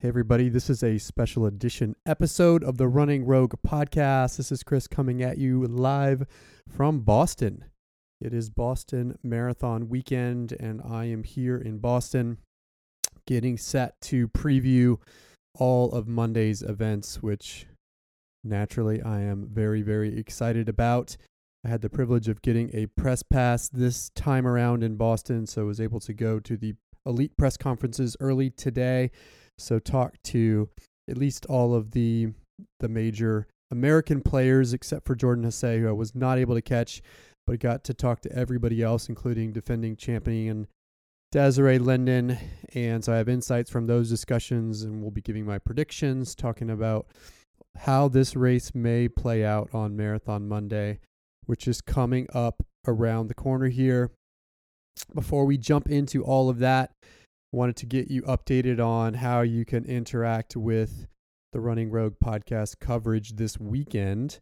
Hey, everybody, this is a special edition episode of the Running Rogue podcast. This is Chris coming at you live from Boston. It is Boston Marathon weekend, and I am here in Boston getting set to preview all of Monday's events, which naturally I am very, very excited about. I had the privilege of getting a press pass this time around in Boston, so I was able to go to the elite press conferences early today so talk to at least all of the the major American players, except for Jordan Hasay, who I was not able to catch, but got to talk to everybody else, including defending champion and Desiree Linden. And so I have insights from those discussions, and we'll be giving my predictions, talking about how this race may play out on Marathon Monday, which is coming up around the corner here. Before we jump into all of that, wanted to get you updated on how you can interact with the Running Rogue podcast coverage this weekend.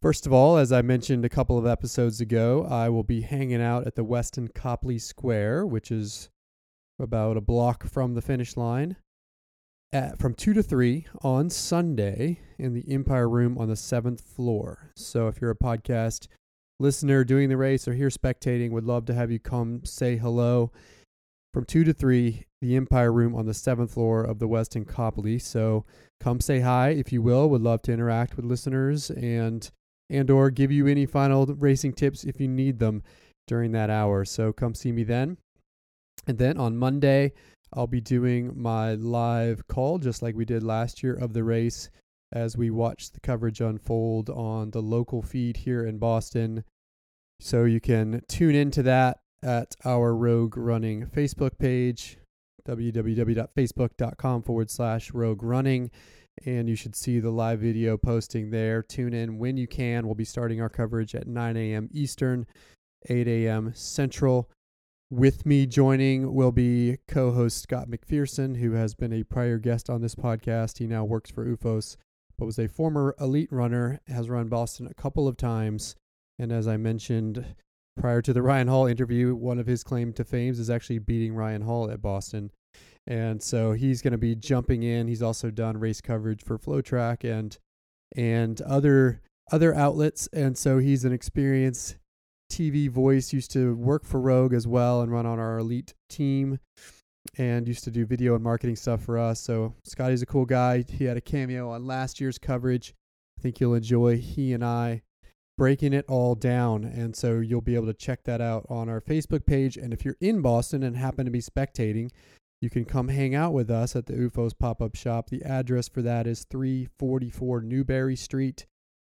First of all, as I mentioned a couple of episodes ago, I will be hanging out at the Westin Copley Square, which is about a block from the finish line, at, from 2 to 3 on Sunday in the Empire Room on the seventh floor. So if you're a podcast listener doing the race or here spectating, would love to have you come say hello from 2 to 3, the Empire Room on the seventh floor of the Westin Copley. So come say hi if you will. Would love to interact with listeners and and or give you any final racing tips if you need them during that hour. So come see me then. And then on Monday, I'll be doing my live call just like we did last year of the race as we watch the coverage unfold on the local feed here in Boston. So you can tune into that at our Rogue Running Facebook page, www.facebook.com forward slash Rogue Running. And you should see the live video posting there. Tune in when you can. We'll be starting our coverage at 9 a.m. Eastern, 8 a.m. Central. With me joining will be co host Scott McPherson, who has been a prior guest on this podcast. He now works for Oofos, but was a former elite runner, has run Boston a couple of times. And as I mentioned, prior to the Ryan Hall interview, one of his claim to fame is actually beating Ryan Hall at Boston. And so he's going to be jumping in. He's also done race coverage for FloTrack and and other other outlets. And so he's an experienced TV voice. Used to work for Rogue as well and run on our elite team, and used to do video and marketing stuff for us. So Scotty's a cool guy. He had a cameo on last year's coverage. I think you'll enjoy he and I breaking it all down. And so you'll be able to check that out on our Facebook page. And if you're in Boston and happen to be spectating, you can come hang out with us at the Oofos pop up shop. The address for that is 344 Newbury Street.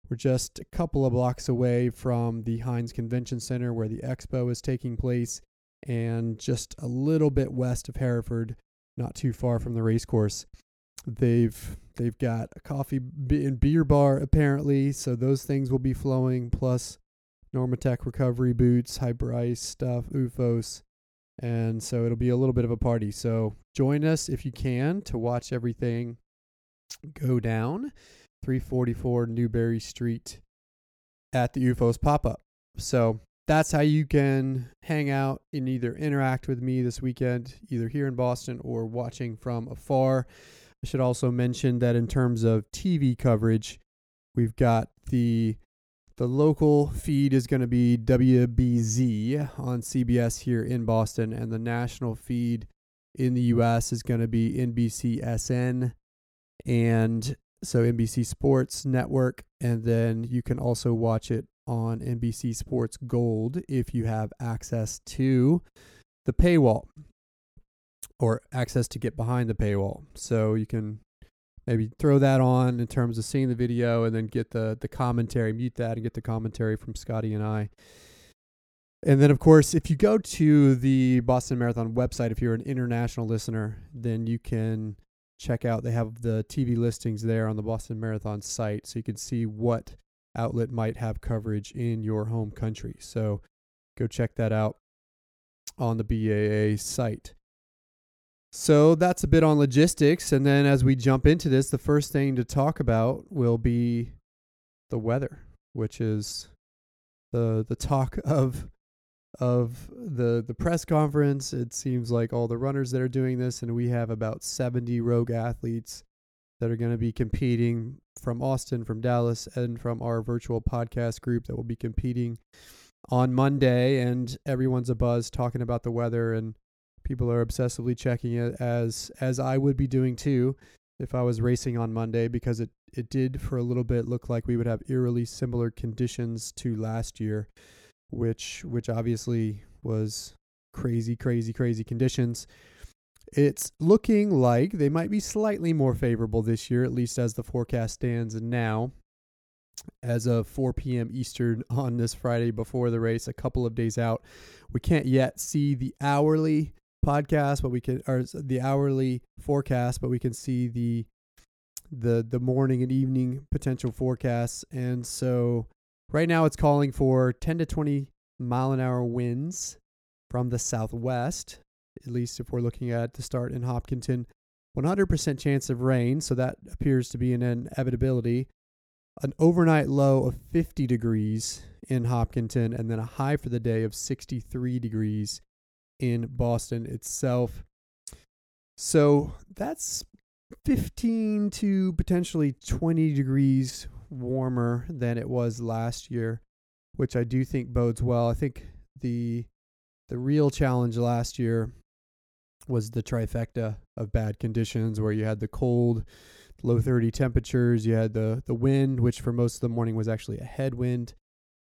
We're just a couple of blocks away from the Hynes Convention Center where the expo is taking place, and just a little bit west of Hereford, not too far from the racecourse. They've they've got a coffee and beer bar apparently, so those things will be flowing. Plus, Normatec recovery boots, Hyperice stuff, Oofos, and so it'll be a little bit of a party. So join us if you can to watch everything go down. 344 Newbury Street at the Oofos pop up. So that's how you can hang out and either interact with me this weekend, either here in Boston or watching from afar. I should also mention that in terms of TV coverage, we've got the the local feed is going to be WBZ on CBS here in Boston, and the national feed in the US is going to be NBCSN and so NBC Sports Network. And then you can also watch it on NBC Sports Gold if you have access to the paywall or access to get behind the paywall. So you can maybe throw that on in terms of seeing the video and then get the the commentary, mute that and get the commentary from Scotty and I. And then of course, if you go to the Boston Marathon website if you're an international listener, then you can check out they have the TV listings there on the Boston Marathon site so you can see what outlet might have coverage in your home country. So go check that out on the BAA site. So that's a bit on logistics. And then as we jump into this, the first thing to talk about will be the weather, which is the the talk of of the the press conference. It seems like all the runners that are doing this, and we have about 70 rogue athletes that are going to be competing from Austin, from Dallas, and from our virtual podcast group that will be competing on Monday. And everyone's a buzz talking about the weather, and people are obsessively checking it as as I would be doing too if I was racing on Monday because it it did for a little bit look like we would have eerily similar conditions to last year which which obviously was crazy, crazy, crazy conditions. It's looking like they might be slightly more favorable this year, at least as the forecast stands now. As of 4 p.m. Eastern on this Friday before the race, a couple of days out, we can't yet see the hourly podcast, but we can, or the hourly forecast, but we can see the the the morning and evening potential forecasts. And so Right now, it's calling for 10 to 20 mile an hour winds from the southwest, at least if we're looking at the start in Hopkinton. 100% chance of rain, so that appears to be an inevitability. An overnight low of 50 degrees in Hopkinton, and then a high for the day of 63 degrees in Boston itself. So that's 15 to potentially 20 degrees warmer than it was last year, which I do think bodes well. I think the the real challenge last year was the trifecta of bad conditions where you had the cold, low 30 temperatures, you had the the wind which for most of the morning was actually a headwind,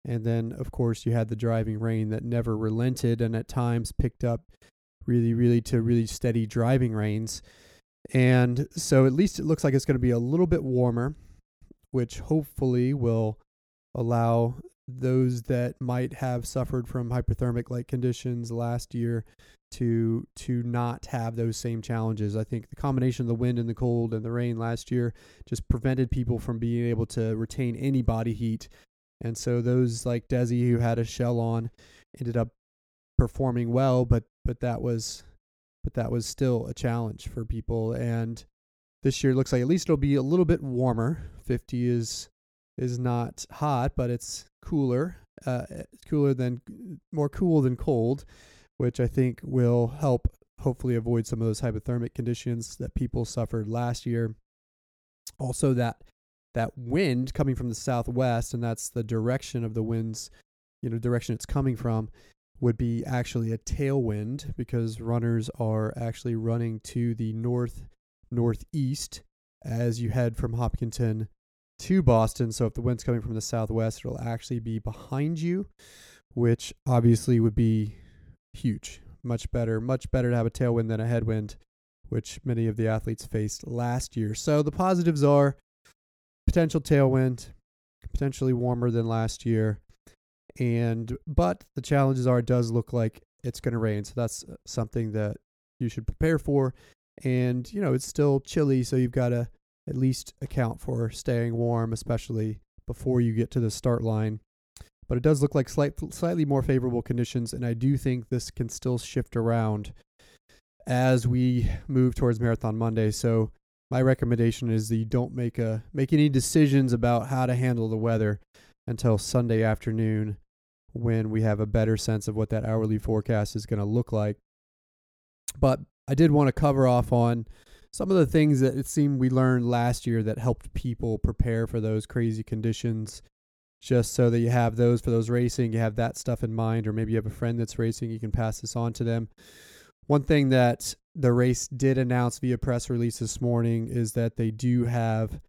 and then of course you had the driving rain that never relented and at times picked up really really to really steady driving rains. And so at least it looks like it's going to be a little bit warmer which hopefully will allow those that might have suffered from hypothermic like conditions last year to to not have those same challenges. I think the combination of the wind and the cold and the rain last year just prevented people from being able to retain any body heat. And so those like Desi who had a shell on ended up performing well, but but that was but that was still a challenge for people and this year looks like at least it'll be a little bit warmer. 50 is is not hot, but it's cooler. Uh, cooler than more cool than cold, which I think will help hopefully avoid some of those hypothermic conditions that people suffered last year. Also that that wind coming from the southwest and that's the direction of the winds, you know, direction it's coming from would be actually a tailwind because runners are actually running to the north northeast as you head from Hopkinton to Boston. So if the wind's coming from the southwest, it'll actually be behind you, which obviously would be huge. Much better, much better to have a tailwind than a headwind, which many of the athletes faced last year. So the positives are potential tailwind, potentially warmer than last year. And but the challenges are it does look like it's going to rain. So that's uh, something that you should prepare for and you know it's still chilly so you've got to at least account for staying warm especially before you get to the start line but it does look like slight, slightly more favorable conditions and i do think this can still shift around as we move towards marathon monday so my recommendation is that you don't make a make any decisions about how to handle the weather until sunday afternoon when we have a better sense of what that hourly forecast is going to look like but I did want to cover off on some of the things that it seemed we learned last year that helped people prepare for those crazy conditions. Just so that you have those for those racing, you have that stuff in mind, or maybe you have a friend that's racing, you can pass this on to them. One thing that the race did announce via press release this morning is that they do have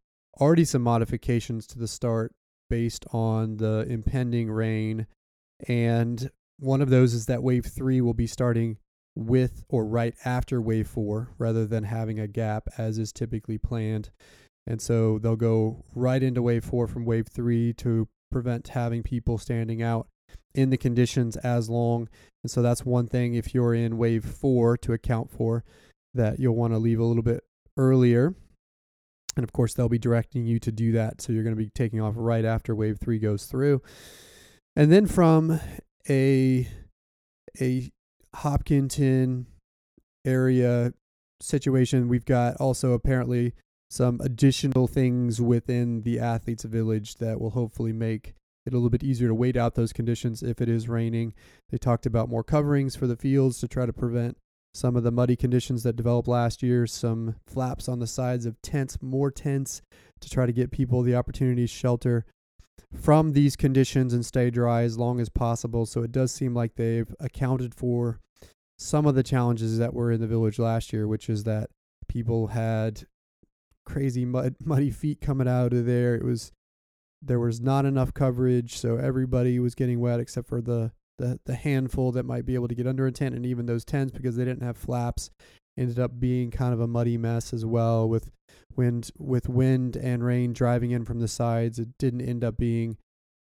already some modifications to the start based on the impending rain. And one of those is that wave three will be starting with or right after wave four rather than having a gap as is typically planned. And so they'll go right into wave four from wave three to prevent having people standing out in the conditions as long. And so that's one thing if you're in wave four to account for that you'll want to leave a little bit earlier. And of course, they'll be directing you to do that. So you're going to be taking off right after wave three goes through. And then from a a Hopkinton area situation, we've got also apparently some additional things within the athletes village that will hopefully make it a little bit easier to wait out those conditions if it is raining. They talked about more coverings for the fields to try to prevent some of the muddy conditions that developed last year, some flaps on the sides of tents, more tents to try to get people the opportunity to shelter from these conditions and stay dry as long as possible. So it does seem like they've accounted for some of the challenges that were in the village last year, which is that people had crazy mud, muddy feet coming out of there. It was there was not enough coverage, so everybody was getting wet except for the the, the handful that might be able to get under a tent, and even those tents because they didn't have flaps ended up being kind of a muddy mess as well with wind with wind and rain driving in from the sides. It didn't end up being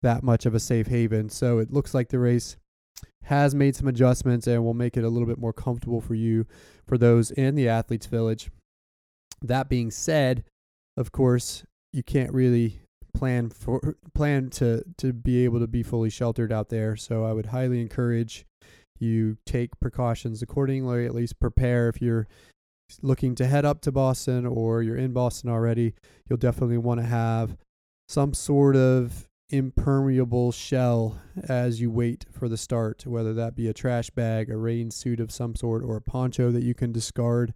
that much of a safe haven. So it looks like the race has made some adjustments and will make it a little bit more comfortable for you for those in the athletes village. That being said, of course, you can't really plan for plan to to be able to be fully sheltered out there. So I would highly encourage you take precautions accordingly, at least prepare if you're looking to head up to Boston or you're in Boston already, you'll definitely want to have some sort of impermeable shell as you wait for the start, whether that be a trash bag, a rain suit of some sort, or a poncho that you can discard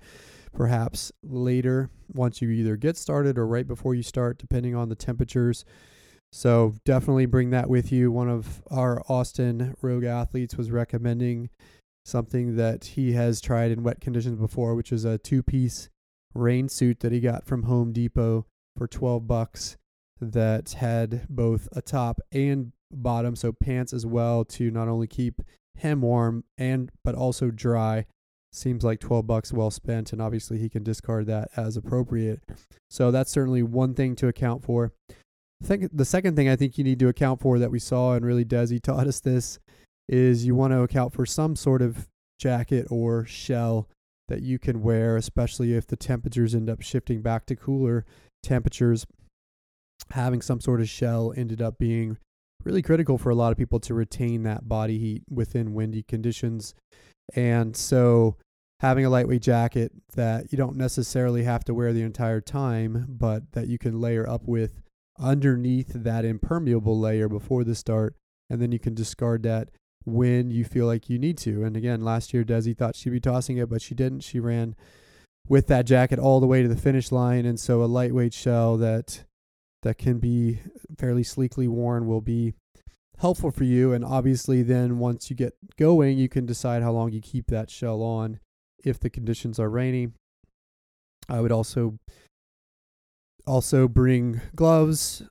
perhaps later once you either get started or right before you start, depending on the temperatures. So definitely bring that with you. One of our Austin Rogue athletes was recommending something that he has tried in wet conditions before, which is a two piece rain suit that he got from Home Depot for 12 bucks that had both a top and bottom, so pants as well to not only keep him warm and but also dry. Seems like 12 bucks well spent and obviously he can discard that as appropriate. So that's certainly one thing to account for. I think the second thing I think you need to account for that we saw and really Desi taught us this is you want to account for some sort of jacket or shell that you can wear, especially if the temperatures end up shifting back to cooler temperatures. Having some sort of shell ended up being really critical for a lot of people to retain that body heat within windy conditions. And so, having a lightweight jacket that you don't necessarily have to wear the entire time, but that you can layer up with underneath that impermeable layer before the start, and then you can discard that when you feel like you need to. And again, last year Desi thought she'd be tossing it, but she didn't. She ran with that jacket all the way to the finish line, and so a lightweight shell that that can be fairly sleekly worn will be helpful for you. And obviously, then once you get going, you can decide how long you keep that shell on if the conditions are rainy. I would also also bring gloves,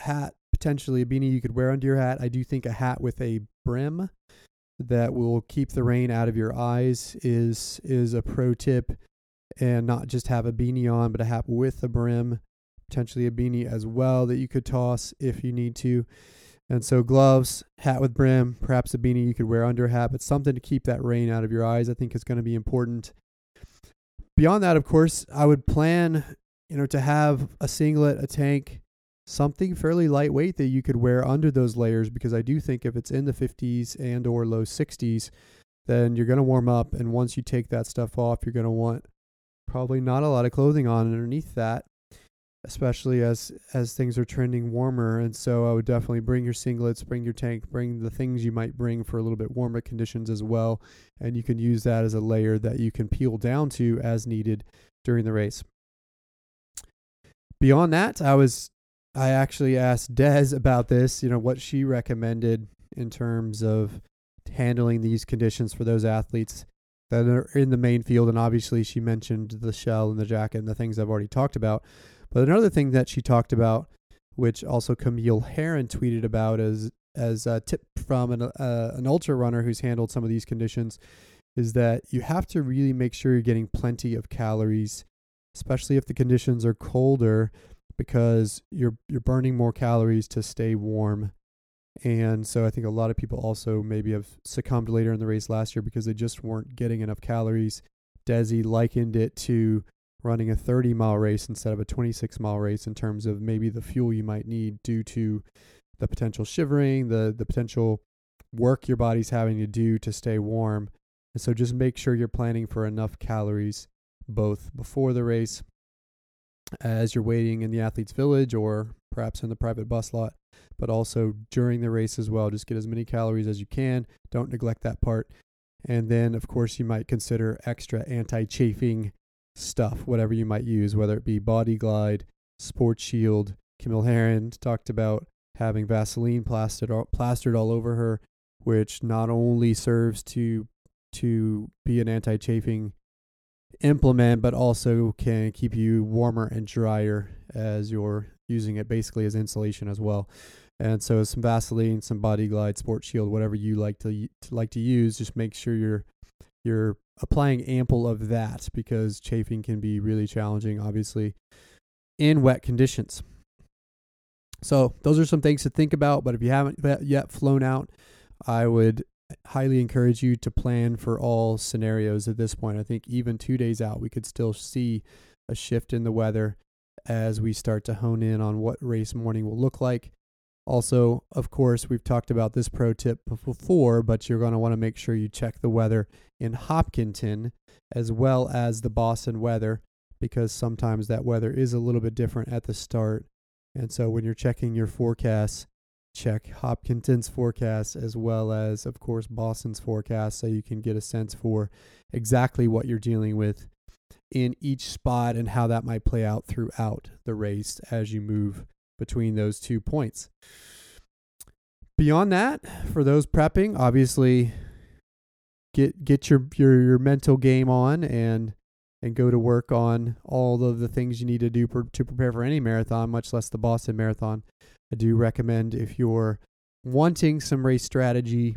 hat, potentially a beanie you could wear under your hat. I do think a hat with a brim that will keep the rain out of your eyes is is a pro tip and not just have a beanie on but a hat with a brim potentially a beanie as well that you could toss if you need to and so gloves hat with brim perhaps a beanie you could wear under a hat but something to keep that rain out of your eyes i think is going to be important. Beyond that of course i would plan you know to have a singlet a tank something fairly lightweight that you could wear under those layers because I do think if it's in the 50s and or low 60s, then you're going to warm up and once you take that stuff off, you're going to want probably not a lot of clothing on underneath that, especially as as things are trending warmer. And so I would definitely bring your singlets, bring your tank, bring the things you might bring for a little bit warmer conditions as well, and you can use that as a layer that you can peel down to as needed during the race. Beyond that, I was I actually asked Des about this, you know, what she recommended in terms of handling these conditions for those athletes that are in the main field. And obviously, she mentioned the shell and the jacket and the things I've already talked about. But another thing that she talked about, which also Camille Herron tweeted about as as a tip from an uh, an ultra runner who's handled some of these conditions, is that you have to really make sure you're getting plenty of calories, especially if the conditions are colder because you're you're burning more calories to stay warm. And so I think a lot of people also maybe have succumbed later in the race last year because they just weren't getting enough calories. Desi likened it to running a 30 mile race instead of a 26 mile race in terms of maybe the fuel you might need due to the potential shivering, the the potential work your body's having to do to stay warm. And so just make sure you're planning for enough calories both before the race as you're waiting in the athletes village or perhaps in the private bus lot but also during the race as well. Just get as many calories as you can. Don't neglect that part. And then, of course, you might consider extra anti chafing stuff, whatever you might use, whether it be Body Glide, Sport Shield. Camille Herron talked about having Vaseline plastered all, plastered all over her, which not only serves to to be an anti chafing implement, but also can keep you warmer and drier as you're using it basically as insulation as well. And so some Vaseline, some Body Glide, Sport Shield, whatever you like to, to like to use, just make sure you're you're applying ample of that because chafing can be really challenging, obviously, in wet conditions. So those are some things to think about. But if you haven't yet flown out, I would highly encourage you to plan for all scenarios at this point. I think even two days out, we could still see a shift in the weather as we start to hone in on what race morning will look like. Also, of course, we've talked about this pro tip before, but you're going to want to make sure you check the weather in Hopkinton as well as the Boston weather because sometimes that weather is a little bit different at the start. And so when you're checking your forecasts, check Hopkinton's forecast as well as, of course, Boston's forecast so you can get a sense for exactly what you're dealing with in each spot and how that might play out throughout the race as you move between those two points. Beyond that, for those prepping, obviously get get your your, your mental game on and and go to work on all of the things you need to do per, to prepare for any marathon, much less the Boston Marathon. I do recommend if you're wanting some race strategy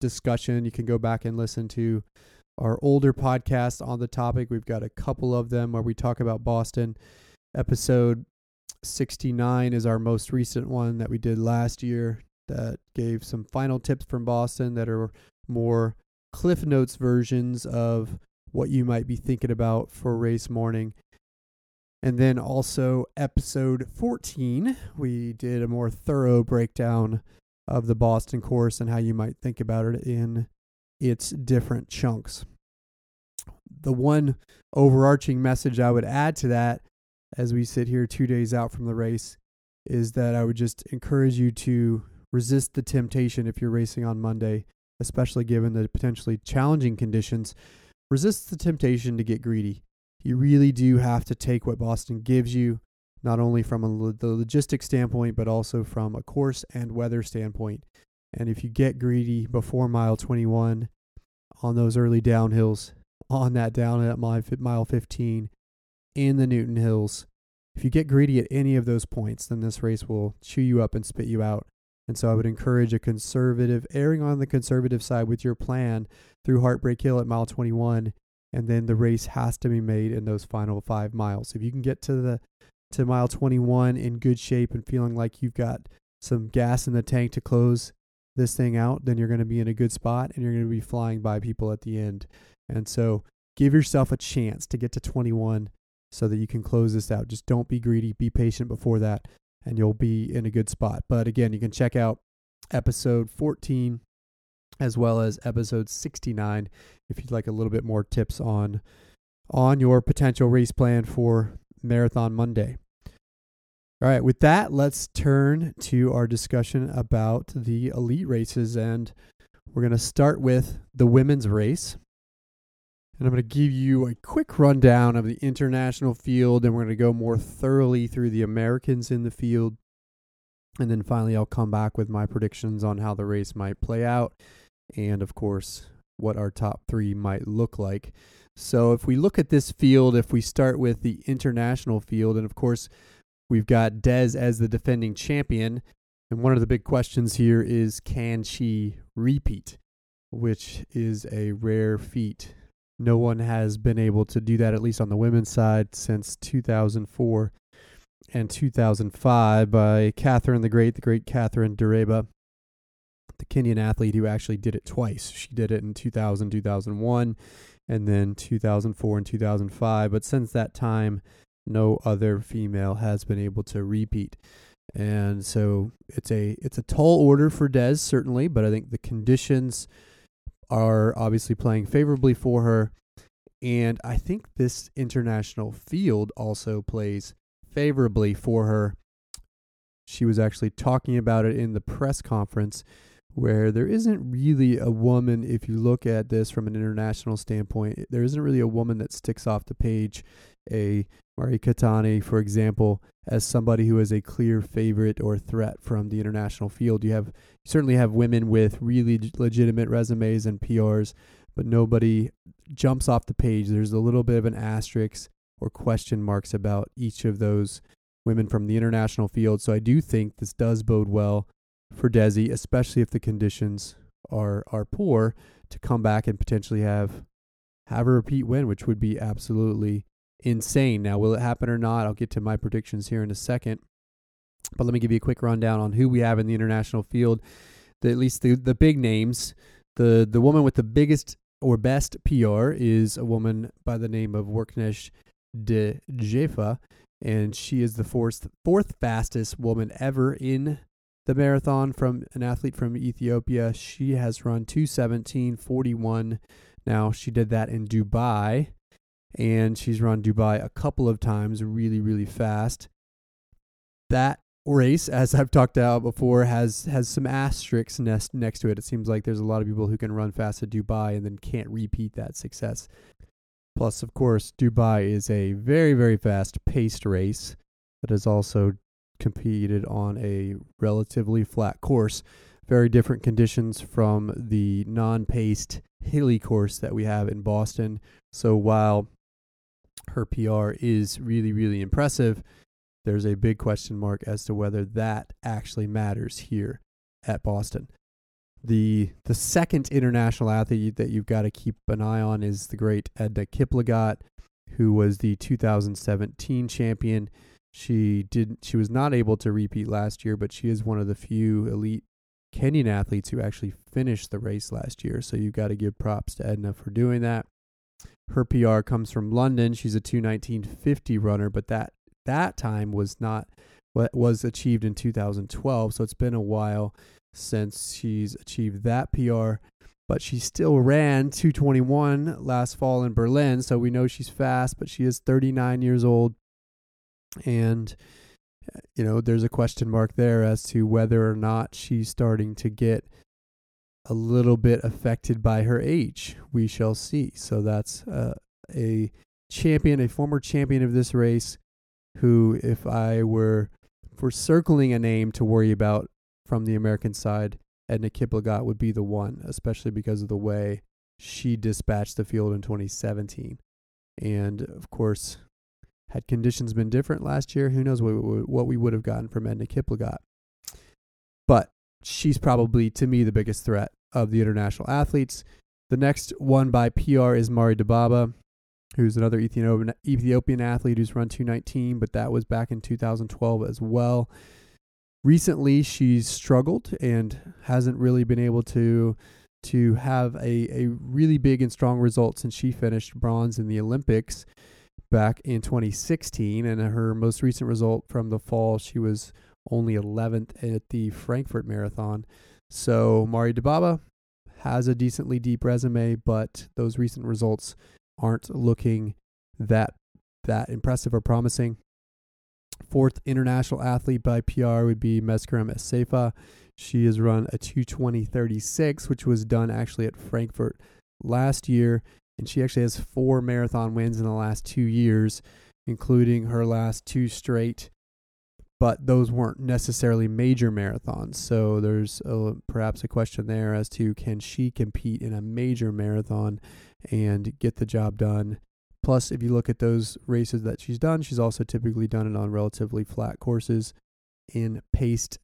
discussion, you can go back and listen to our older podcasts on the topic. We've got a couple of them where we talk about Boston. Episode 69 is our most recent one that we did last year that gave some final tips from Boston that are more Cliff Notes versions of what you might be thinking about for race morning. And then also episode 14, we did a more thorough breakdown of the Boston course and how you might think about it in its different chunks. The one overarching message I would add to that as we sit here two days out from the race is that I would just encourage you to resist the temptation if you're racing on Monday, especially given the potentially challenging conditions. Resist the temptation to get greedy you really do have to take what Boston gives you, not only from a, the logistics standpoint, but also from a course and weather standpoint. And if you get greedy before mile 21 on those early downhills, on that down at mile 15 in the Newton Hills, if you get greedy at any of those points, then this race will chew you up and spit you out. And so I would encourage a conservative, erring on the conservative side with your plan through Heartbreak Hill at mile 21 and then the race has to be made in those final five miles. If you can get to the to mile 21 in good shape and feeling like you've got some gas in the tank to close this thing out, then you're going to be in a good spot and you're going to be flying by people at the end. And so give yourself a chance to get to 21 so that you can close this out. Just don't be greedy, be patient before that, and you'll be in a good spot. But again, you can check out episode 14 as well as episode 69 if you'd like a little bit more tips on on your potential race plan for Marathon Monday. All right, with that, let's turn to our discussion about the elite races and we're going to start with the women's race. And I'm going to give you a quick rundown of the international field and we're going to go more thoroughly through the Americans in the field. And then finally, I'll come back with my predictions on how the race might play out and of course what our top three might look like. So if we look at this field, if we start with the international field, and of course we've got Des as the defending champion, and one of the big questions here is can she repeat, which is a rare feat. No one has been able to do that, at least on the women's side, since 2004 and 2005 by Catherine the Great, the great Catherine Ndereba the Kenyan athlete who actually did it twice. She did it in 2000, 2001, and then 2004 and 2005. But since that time, no other female has been able to repeat. And so it's a it's a tall order for Des certainly, but I think the conditions are obviously playing favorably for her. And I think this international field also plays favorably for her she was actually talking about it in the press conference where there isn't really a woman, if you look at this from an international standpoint, there isn't really a woman that sticks off the page. A Mary Keitany, for example, as somebody who is a clear favorite or threat from the international field. You have you certainly have women with really legitimate resumes and PRs, but nobody jumps off the page. There's a little bit of an asterisk or question marks about each of those women from the international field. So I do think this does bode well for Desi, especially if the conditions are are poor, to come back and potentially have have a repeat win, which would be absolutely insane. Now, will it happen or not? I'll get to my predictions here in a second. But let me give you a quick rundown on who we have in the international field. The, at least the the big names. The the woman with the biggest or best PR is a woman by the name of Worknesh de Jefa, and she is the fourth fourth fastest woman ever in the marathon from an athlete from Ethiopia. She has run 217.41. Now, she did that in Dubai, and she's run Dubai a couple of times really, really fast. That race, as I've talked about before, has has some asterisks next next to it. It seems like there's a lot of people who can run fast at Dubai and then can't repeat that success. Plus, of course, Dubai is a very, very fast paced race that is also competed on a relatively flat course. Very different conditions from the non paced hilly course that we have in Boston. So while her PR is really, really impressive, there's a big question mark as to whether that actually matters here at Boston. The the second international athlete that you've got to keep an eye on is the great Edna Kiplagat, who was the 2017 champion. She didn't she was not able to repeat last year, but she is one of the few elite Kenyan athletes who actually finished the race last year. So you've got to give props to Edna for doing that. Her PR comes from London. She's a 219.50 runner, but that that time was not what was achieved in 2012. So it's been a while since she's achieved that PR. But she still ran 221 last fall in Berlin, so we know she's fast, but she is 39 years old. And, uh, you know, there's a question mark there as to whether or not she's starting to get a little bit affected by her age. We shall see. So that's uh, a champion, a former champion of this race, who, if I were for circling a name to worry about from the American side, Edna Kiplagat would be the one, especially because of the way she dispatched the field in 2017. And of course, had conditions been different last year, who knows what, what we would have gotten from Edna Kiplagat. But she's probably, to me, the biggest threat of the international athletes. The next one by PR is Mare Dibaba, who's another Ethiopian, Ethiopian athlete who's run 219, but that was back in 2012 as well. Recently she's struggled and hasn't really been able to to have a, a really big and strong result since she finished bronze in the Olympics back in 2016 and her most recent result from the fall she was only 11th at the Frankfurt marathon so Mare Dibaba has a decently deep resume but those recent results aren't looking that that impressive or promising Fourth international athlete by PR would be Meskerem Assefa. She has run a 220.36, which was done actually at Frankfurt last year. And she actually has four marathon wins in the last two years, including her last two straight. But those weren't necessarily major marathons. So there's a, perhaps a question there as to can she compete in a major marathon and get the job done Plus, if you look at those races that she's done, she's also typically done it on relatively flat courses in paced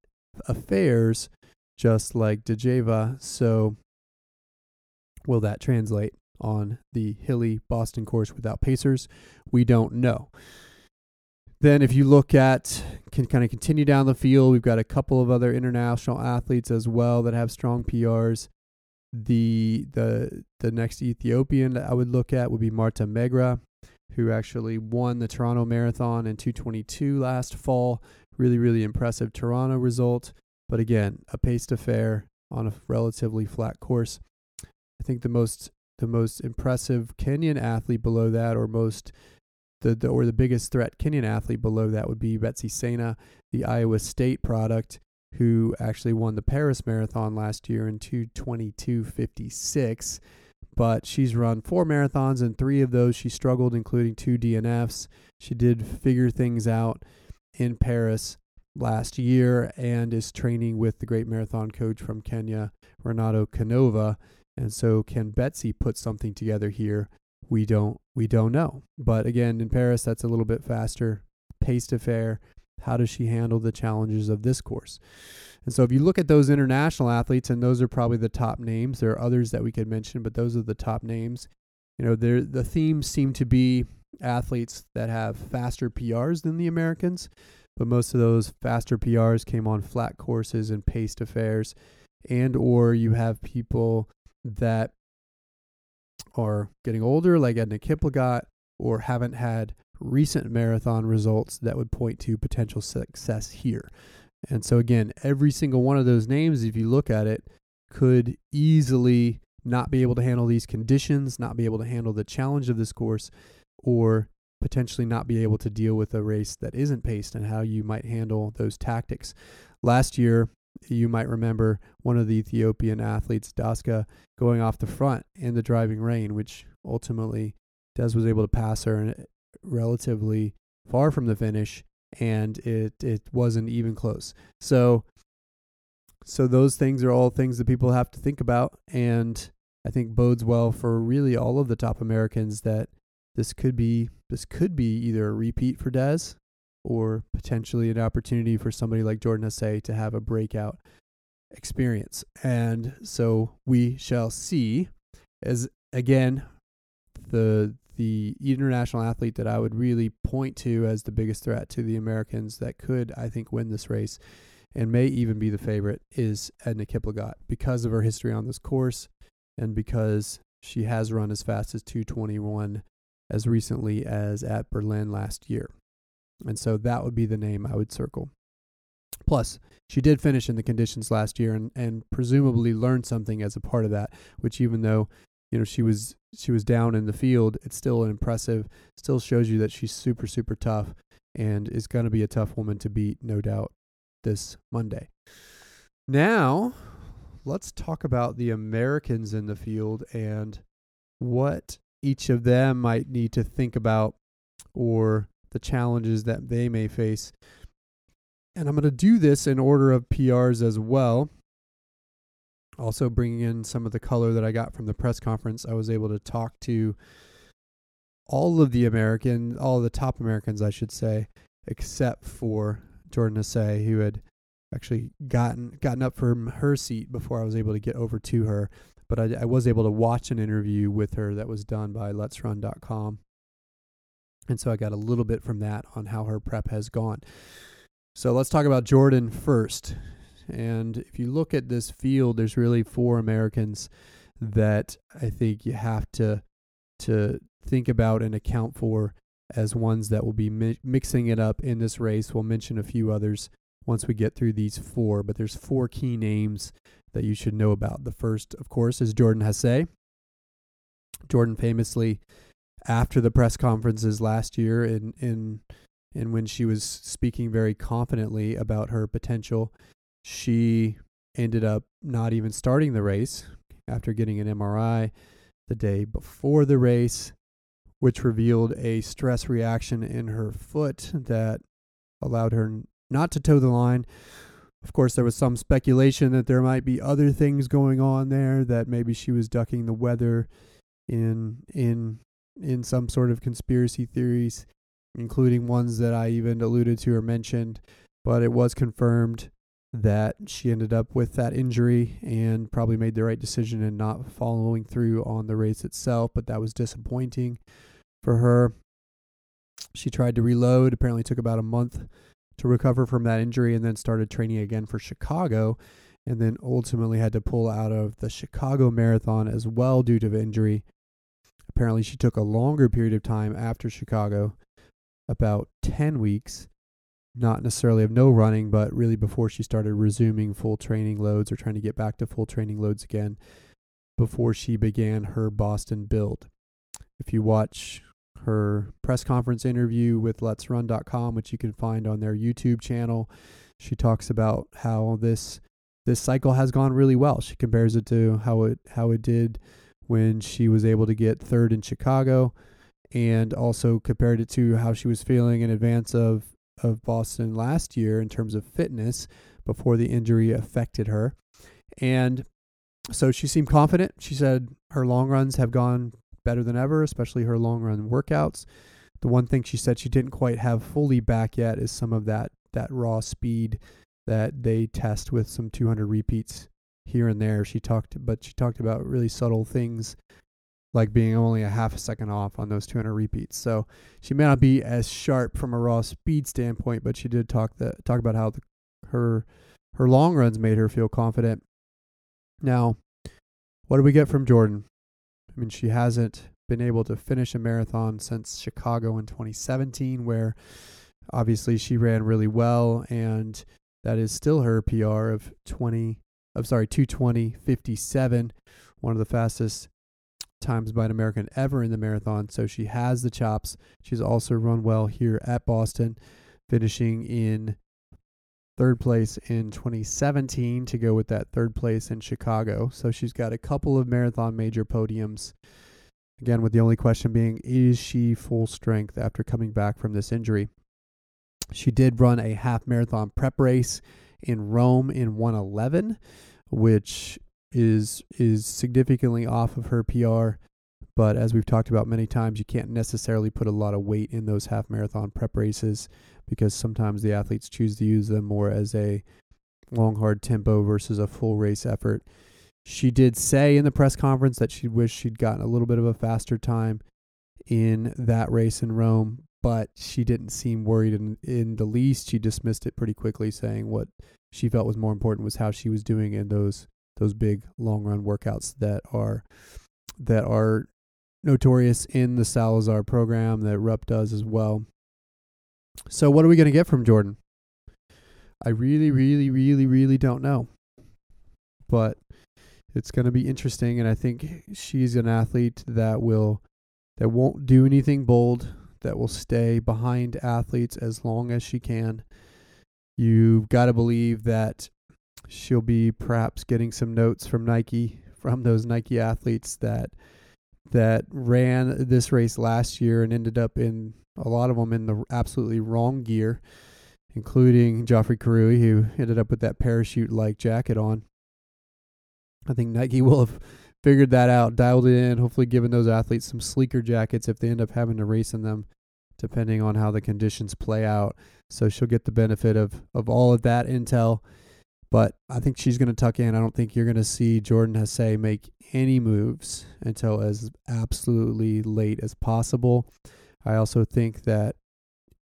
affairs, just like Degefa. So, will that translate on the hilly Boston course without pacers? We don't know. Then, if you look at, can kind of continue down the field, we've got a couple of other international athletes as well that have strong PRs. The the the next Ethiopian that I would look at would be Marta Megra, who actually won the Toronto Marathon in 222 last fall. Really, really impressive Toronto result. But again, a paced affair on a relatively flat course. I think the most the most impressive Kenyan athlete below that, or most the, the or the biggest threat Kenyan athlete below that would be Betsy Saina, the Iowa State product, who actually won the Paris Marathon last year in 222.56. But she's run four marathons, and three of those she struggled, including two DNFs. She did figure things out in Paris last year and is training with the great marathon coach from Kenya, Renato Canova. And so, can Betsy put something together here? We don't we don't know. But again, in Paris, that's a little bit faster paced affair. How does she handle the challenges of this course? And so, if you look at those international athletes, and those are probably the top names, there are others that we could mention, but those are the top names. You know, the themes seem to be athletes that have faster PRs than the Americans, but most of those faster PRs came on flat courses and paced affairs, and or you have people that are getting older, like Edna Kiplagat, or haven't had recent marathon results that would point to potential success here. And so, again, every single one of those names, if you look at it, could easily not be able to handle these conditions, not be able to handle the challenge of this course, or potentially not be able to deal with a race that isn't paced and how you might handle those tactics. Last year, you might remember one of the Ethiopian athletes, Daska, going off the front in the driving rain, which ultimately Des was able to pass her eh, relatively far from the finish, and it it wasn't even close. So, so those things are all things that people have to think about, and I think bodes well for really all of the top Americans that this could be this could be either a repeat for Des or potentially an opportunity for somebody like Jordan Hasay to have a breakout experience. And so we shall see as again the the international athlete that I would really point to as the biggest threat to the Americans that could I think win this race and may even be the favorite is Edna Kiplagat because of her history on this course and because she has run as fast as 221 as recently as at Berlin last year. And so that would be the name I would circle. Plus, she did finish in the conditions last year and, and presumably learned something as a part of that, which even though, you know, she was she was down in the field, it's still an impressive, still shows you that she's super, super tough and is gonna be a tough woman to beat, no doubt, this Monday. Now, let's talk about the Americans in the field and what each of them might need to think about or the challenges that they may face. And I'm going to do this in order of PRs as well. Also, bringing in some of the color that I got from the press conference, I was able to talk to all of the American, all the top Americans, I should say, except for Jordan Hasay, who had actually gotten gotten up from her seat before I was able to get over to her. But I, I was able to watch an interview with her that was done by Let's Let'sRun.com and so I got a little bit from that on how her prep has gone. So let's talk about Jordan first. And if you look at this field, there's really four Americans that I think you have to to think about and account for as ones that will be mi- mixing it up in this race. We'll mention a few others once we get through these four, but there's four key names that you should know about. The first, of course, is Jordan Hasay. Jordan famously after the press conferences last year and in and when she was speaking very confidently about her potential, she ended up not even starting the race after getting an MRI the day before the race, which revealed a stress reaction in her foot that allowed her not to toe the line. Of course, there was some speculation that there might be other things going on there, that maybe she was ducking the weather in in in some sort of conspiracy theories, including ones that I even alluded to or mentioned. But it was confirmed that she ended up with that injury and probably made the right decision in not following through on the race itself. But that was disappointing for her. She tried to reload, apparently, took about a month to recover from that injury and then started training again for Chicago and then ultimately had to pull out of the Chicago Marathon as well due to injury. Apparently, she took a longer period of time after Chicago, about 10 weeks, not necessarily of no running, but really before she started resuming full training loads or trying to get back to full training loads again before she began her Boston build. If you watch her press conference interview with Let'sRun.com, which you can find on their YouTube channel. She talks about how this this cycle has gone really well. She compares it to how it how it did when she was able to get third in Chicago, and also compared it to how she was feeling in advance of of Boston last year in terms of fitness before the injury affected her. And so she seemed confident. She said her long runs have gone better than ever, especially her long run workouts. The one thing she said she didn't quite have fully back yet is some of that that raw speed that they test with some 200 repeats here and there. She talked, but she talked about really subtle things like being only a half a second off on those 200 repeats. So she may not be as sharp from a raw speed standpoint, but she did talk that talk about how the, her her long runs made her feel confident. Now, what do we get from Jordan? I mean, she hasn't been able to finish a marathon since Chicago in 2017, where obviously she ran really well, and that is still her PR of 20. I'm sorry, 220.57, one of the fastest times by an American ever in the marathon. So she has the chops. She's also run well here at Boston, finishing in third place in 2017 to go with that third place in Chicago. So she's got a couple of marathon major podiums. Again, with the only question being, is she full strength after coming back from this injury? She did run a half marathon prep race in Rome in 111, which is is significantly off of her PR. But as we've talked about many times, you can't necessarily put a lot of weight in those half marathon prep races because sometimes the athletes choose to use them more as a long, hard tempo versus a full race effort. She did say in the press conference that she wished she'd gotten a little bit of a faster time in that race in Rome, but she didn't seem worried in, in the least. She dismissed it pretty quickly, saying what she felt was more important was how she was doing in those those big long run workouts that are that are notorious in the Salazar program that Rupp does as well. So, what are we going to get from Jordan? I really, really, really, really don't know. But it's going to be interesting, and I think she's an athlete that will that won't do anything bold, that will stay behind athletes as long as she can. You've got to believe that she'll be perhaps getting some notes from Nike from those Nike athletes that that ran this race last year and ended up in a lot of them in the absolutely wrong gear, including Geoffrey Kirui, who ended up with that parachute like jacket on. I think Nike will have figured that out, dialed it in, hopefully giving those athletes some sleeker jackets if they end up having to race in them, depending on how the conditions play out. So she'll get the benefit of, of all of that intel. But I think she's going to tuck in. I don't think you're going to see Jordan Hasay make any moves until as absolutely late as possible. I also think that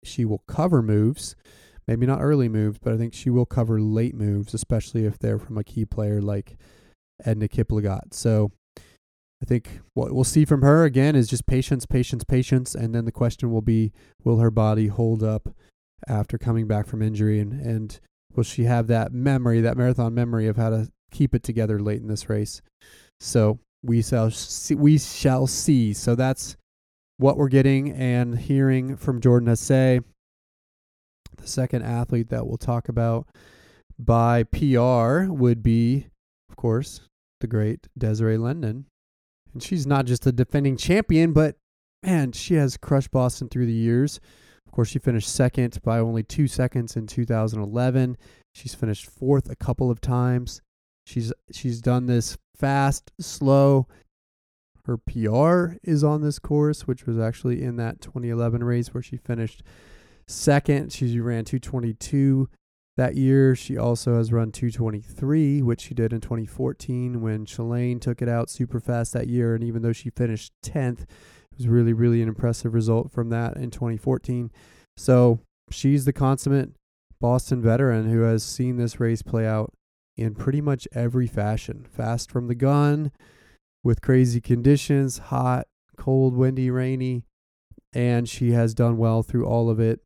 she will cover moves, maybe not early moves, but I think she will cover late moves, especially if they're from a key player like Edna Kiplagat. So I think what we'll see from her again is just patience, patience, patience, and then the question will be, will her body hold up after coming back from injury, and and will she have that memory, that marathon memory of how to keep it together late in this race? So we shall see. We shall see. So that's what we're getting and hearing from Jordan Hasay, the second athlete that we'll talk about by PR would be, of course, the great Desiree Linden. And she's not just a defending champion, but man, she has crushed Boston through the years. Of course, she finished second by only two seconds in 2011. She's finished fourth a couple of times. She's she's done this fast, slow, her PR is on this course, which was actually in that 2011 race where she finished second. She ran 222 that year. She also has run 223, which she did in 2014 when Shalane took it out super fast that year. And even though she finished 10th, it was really, really an impressive result from that in 2014. So she's the consummate Boston veteran who has seen this race play out in pretty much every fashion fast from the gun with crazy conditions hot, cold, windy, rainy. And she has done well through all of it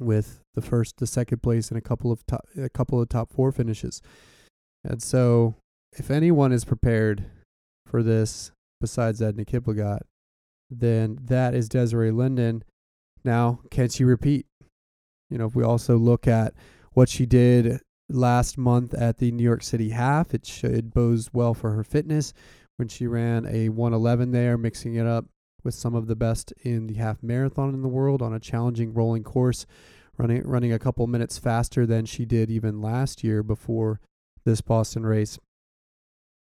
with the first, the second place, and a couple of top, a couple of top four finishes. And so, if anyone is prepared for this, besides Edna Kiplagat, then that is Desiree Linden. Now, can she repeat? You know, if we also look at what she did last month at the New York City half, it should bodes well for her fitness when she ran a 111 there, mixing it up with some of the best in the half marathon in the world on a challenging rolling course, running running a couple minutes faster than she did even last year before this Boston race.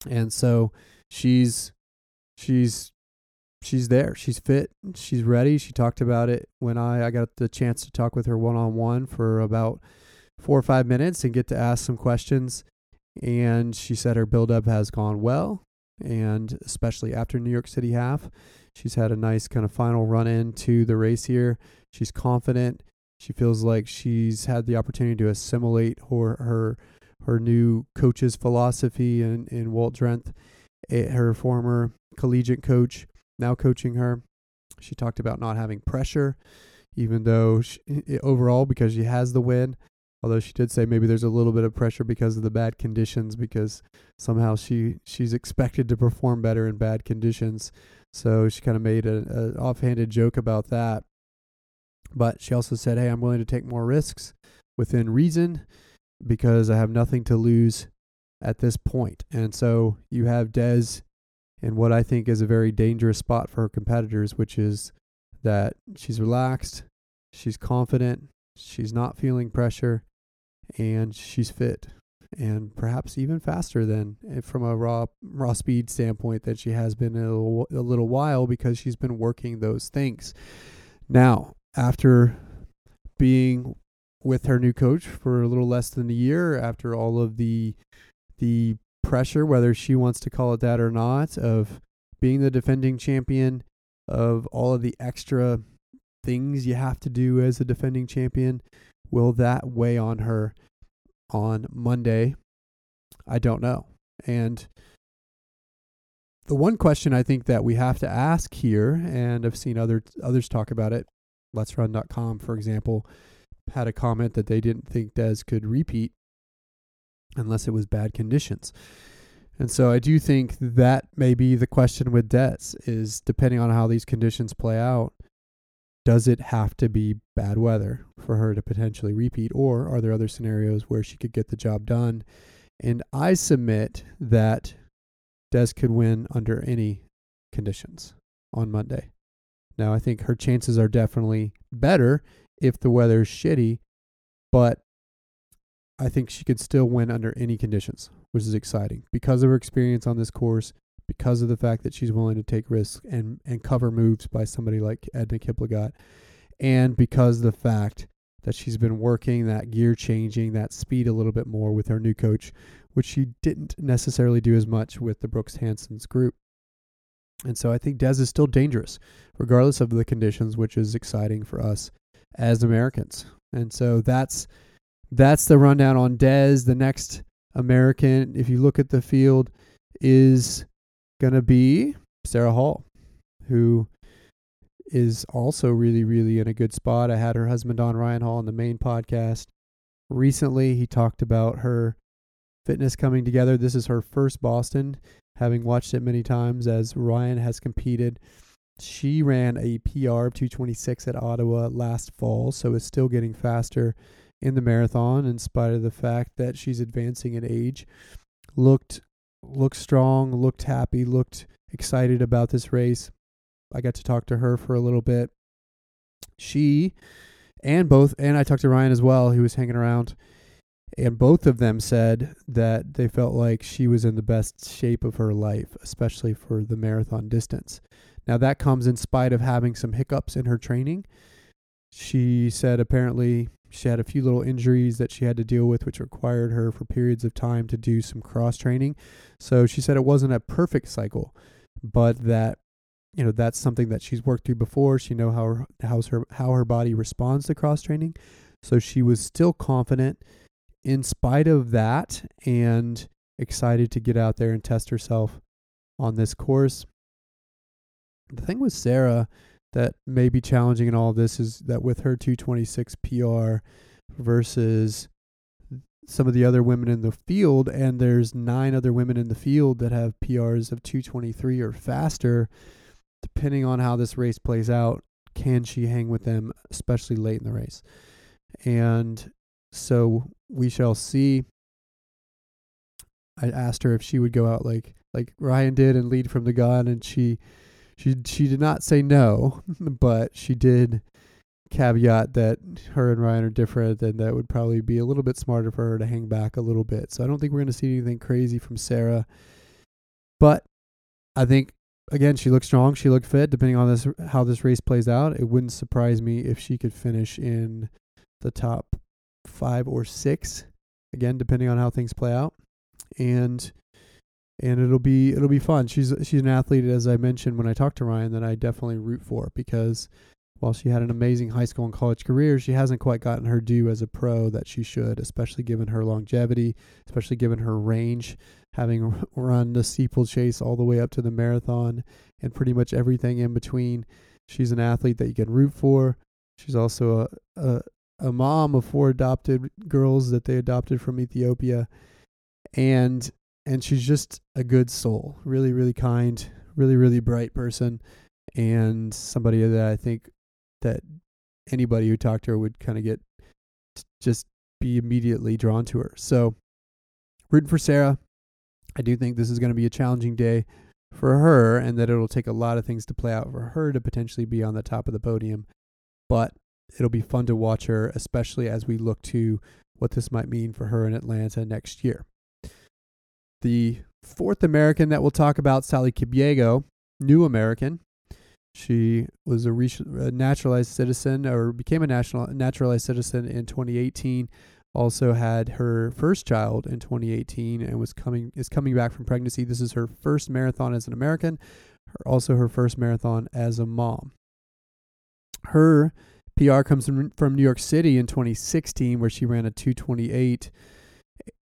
And so she's she's she's there. She's fit. She's ready. She talked about it when I I got the chance to talk with her one on one for about four or five minutes and get to ask some questions. And she said her buildup has gone well, and especially after New York City half, she's had a nice kind of final run in to the race here. She's confident. She feels like she's had the opportunity to assimilate her her her new coach's philosophy in, in Walt Drenth, eh, her former collegiate coach, now coaching her. She talked about not having pressure, even though she, overall, because she has the win, although she did say maybe there's a little bit of pressure because of the bad conditions because somehow she she's expected to perform better in bad conditions. So she kind of made a, a offhanded joke about that but she also said hey i'm willing to take more risks within reason because i have nothing to lose at this point. and so you have des in what i think is a very dangerous spot for her competitors which is that she's relaxed she's confident she's not feeling pressure and she's fit and perhaps even faster than eh, from a raw raw speed standpoint that she has been a little, a little while because she's been working those things. Now, after being with her new coach for a little less than a year, after all of the the pressure, whether she wants to call it that or not, of being the defending champion, of all of the extra things you have to do as a defending champion, Will that weigh on her on Monday? I don't know. And the one question I think that we have to ask here, and I've seen other others talk about it, LetsRun.com, for example, had a comment that they didn't think Des could repeat unless it was bad conditions. And so I do think that may be the question with Des is depending on how these conditions play out, does it have to be bad weather for her to potentially repeat, or are there other scenarios where she could get the job done? And I submit that Des could win under any conditions on Monday. Now, I think her chances are definitely better if the weather is shitty, but I think she could still win under any conditions, which is exciting because of her experience on this course, because of the fact that she's willing to take risks and, and cover moves by somebody like Edna Kiplagat, and because the fact that she's been working that gear changing, that speed a little bit more with her new coach, which she didn't necessarily do as much with the Brooks Hansons group. And so I think Des is still dangerous, regardless of the conditions, which is exciting for us as Americans. And so that's that's the rundown on Des. The next American, if you look at the field, is to be Sarah Hall, who is also really, really in a good spot. I had her husband, Don Ryan Hall, on the main podcast recently. He talked about her fitness coming together. This is her first Boston, having watched it many times as Ryan has competed. She ran a PR of 226 at Ottawa last fall, so is still getting faster in the marathon in spite of the fact that she's advancing in age. Looked looked strong, looked happy, looked excited about this race. I got to talk to her for a little bit. She and both, and I talked to Ryan as well, who was hanging around, and both of them said that they felt like she was in the best shape of her life, especially for the marathon distance. Now, that comes in spite of having some hiccups in her training. She said apparently she had a few little injuries that she had to deal with, which required her for periods of time to do some cross training. So she said it wasn't a perfect cycle, but that you know that's something that she's worked through before. She know how how's her how her body responds to cross training. So she was still confident in spite of that and excited to get out there and test herself on this course. The thing with Sarah that may be challenging in all of this is that with her 226 PR versus some of the other women in the field, and there's nine other women in the field that have PRs of 223 or faster. depending on how this race plays out, can she hang with them, especially late in the race? And so we shall see. I asked her if she would go out like like Ryan did and lead from the gun, and she she she did not say no, but she did caveat that her and Ryan are different and that would probably be a little bit smarter for her to hang back a little bit. So I don't think we're going to see anything crazy from Sarah. But I think again she looks strong, she looked fit depending on this how this race plays out. It wouldn't surprise me if she could finish in the top 5 or 6 again depending on how things play out. And and it'll be it'll be fun. She's she's an athlete as I mentioned when I talked to Ryan that I definitely root for because while she had an amazing high school and college career, she hasn't quite gotten her due as a pro that she should, especially given her longevity, especially given her range, having run the steeplechase all the way up to the marathon and pretty much everything in between. She's an athlete that you can root for. She's also a, a mom of four adopted girls that they adopted from Ethiopia. And and she's just a good soul, really, really kind, really, really bright person, and somebody that I think that anybody who talked to her would kind of get just be immediately drawn to her. So, rooting for Sarah. I do think this is going to be a challenging day for her, and that it'll take a lot of things to play out for her to potentially be on the top of the podium. But it'll be fun to watch her, especially as we look to what this might mean for her in Atlanta next year. The fourth American that we'll talk about, Sally Kipyego, new American. She was a, naturalized citizen or became a national naturalized citizen in 2018. Also had her first child in 2018 and was coming is coming back from pregnancy. This is her first marathon as an American, also her first marathon as a mom. Her PR comes from, from New York City in 2016, where she ran a 228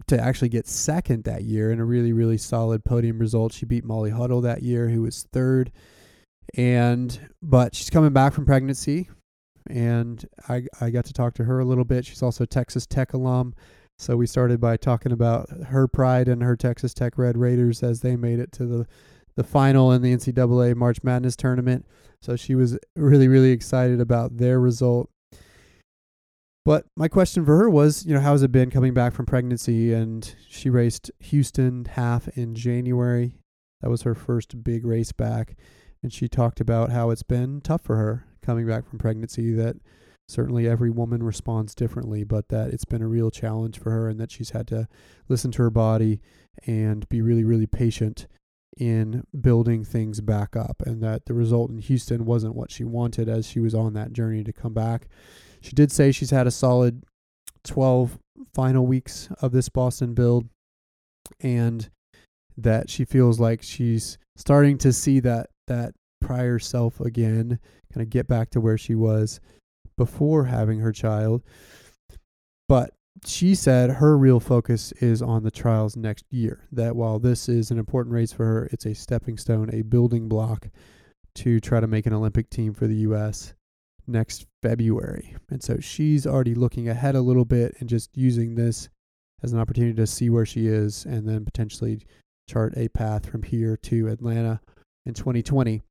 to actually get second that year in a really, really solid podium result. She beat Molly Huddle that year, who was third. And but she's coming back from pregnancy, and I I got to talk to her a little bit. She's also a Texas Tech alum, so we started by talking about her pride and her Texas Tech Red Raiders as they made it to the the final in the NCAA March Madness tournament. So she was really really excited about their result. But my question for her was, you know, how's it been coming back from pregnancy? And she raced Houston half in January. That was her first big race back. And she talked about how it's been tough for her coming back from pregnancy, that certainly every woman responds differently, but that it's been a real challenge for her and that she's had to listen to her body and be really, really patient in building things back up. And that the result in Houston wasn't what she wanted as she was on that journey to come back. She did say she's had a solid 12 final weeks of this Boston build and that she feels like she's starting to see that that prior self again, kind of get back to where she was before having her child. But she said her real focus is on the trials next year. That while this is an important race for her, it's a stepping stone, a building block to try to make an Olympic team for the U.S next February. And so she's already looking ahead a little bit and just using this as an opportunity to see where she is and then potentially chart a path from here to Atlanta in 2020.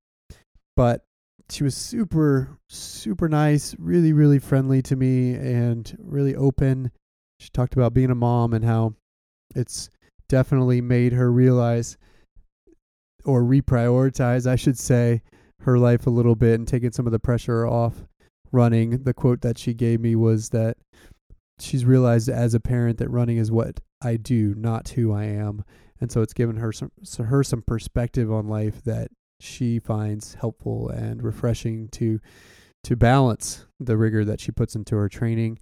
But she was super, super nice, really, really friendly to me and really open. She talked about being a mom and how it's definitely made her realize or reprioritize, I should say, her life a little bit and taking some of the pressure off running. The quote that she gave me was that she's realized as a parent that running is what I do, not who I am. And so it's given her some so her some perspective on life that she finds helpful and refreshing to to balance the rigor that she puts into her training.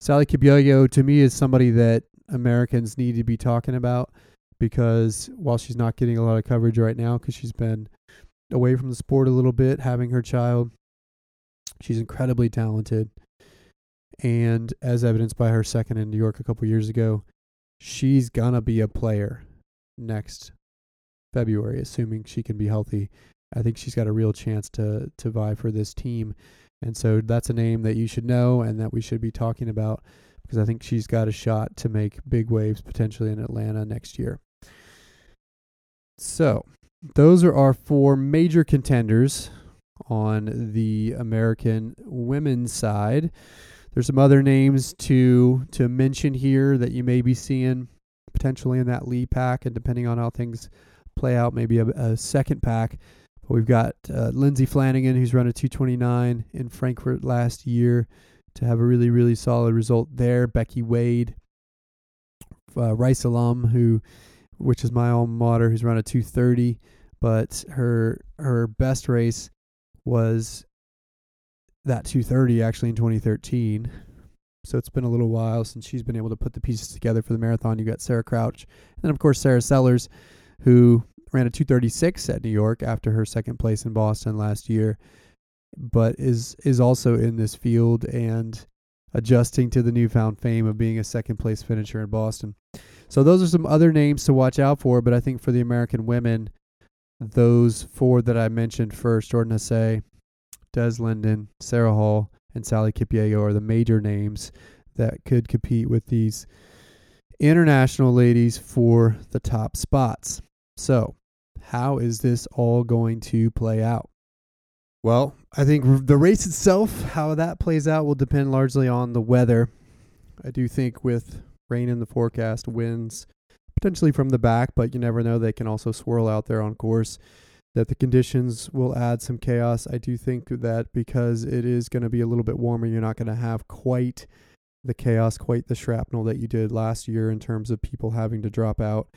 Sally Kipyego to me is somebody that Americans need to be talking about because while she's not getting a lot of coverage right now because she's been away from the sport a little bit, having her child. She's incredibly talented. And as evidenced by her second in New York a couple years ago, she's to be a player next February, assuming she can be healthy. I think she's got a real chance to to vie for this team. And so that's a name that you should know and that we should be talking about because I think she's got a shot to make big waves potentially in Atlanta next year. So, those are our four major contenders on the American women's side. There's some other names to to mention here that you may be seeing potentially in that lead pack, and depending on how things play out, maybe a, a second pack. We've got uh, Lindsay Flanagan, who's run a 229 in Frankfurt last year, to have a really really solid result there. Becky Wade, uh, Rice alum, who, which is my alma mater, who's run a 230, but her her best race was that 230 actually in 2013. So it's been a little while since she's been able to put the pieces together for the marathon. You got Sarah Crouch, and then of course Sarah Sellers, who ran a 236 at New York after her second place in Boston last year, but is is also in this field and adjusting to the newfound fame of being a second place finisher in Boston. So those are some other names to watch out for, but I think for the American women, those four that I mentioned first, Jordan Hasay, Des Linden, Sarah Hall, and Sally Kipyego are the major names that could compete with these international ladies for the top spots. So, how is this all going to play out? Well, I think the race itself, how that plays out, will depend largely on the weather. I do think with rain in the forecast, winds potentially from the back, but you never know. They can also swirl out there on course. That the conditions will add some chaos. I do think that because it is going to be a little bit warmer, you're not going to have quite the chaos, quite the shrapnel that you did last year in terms of people having to drop out.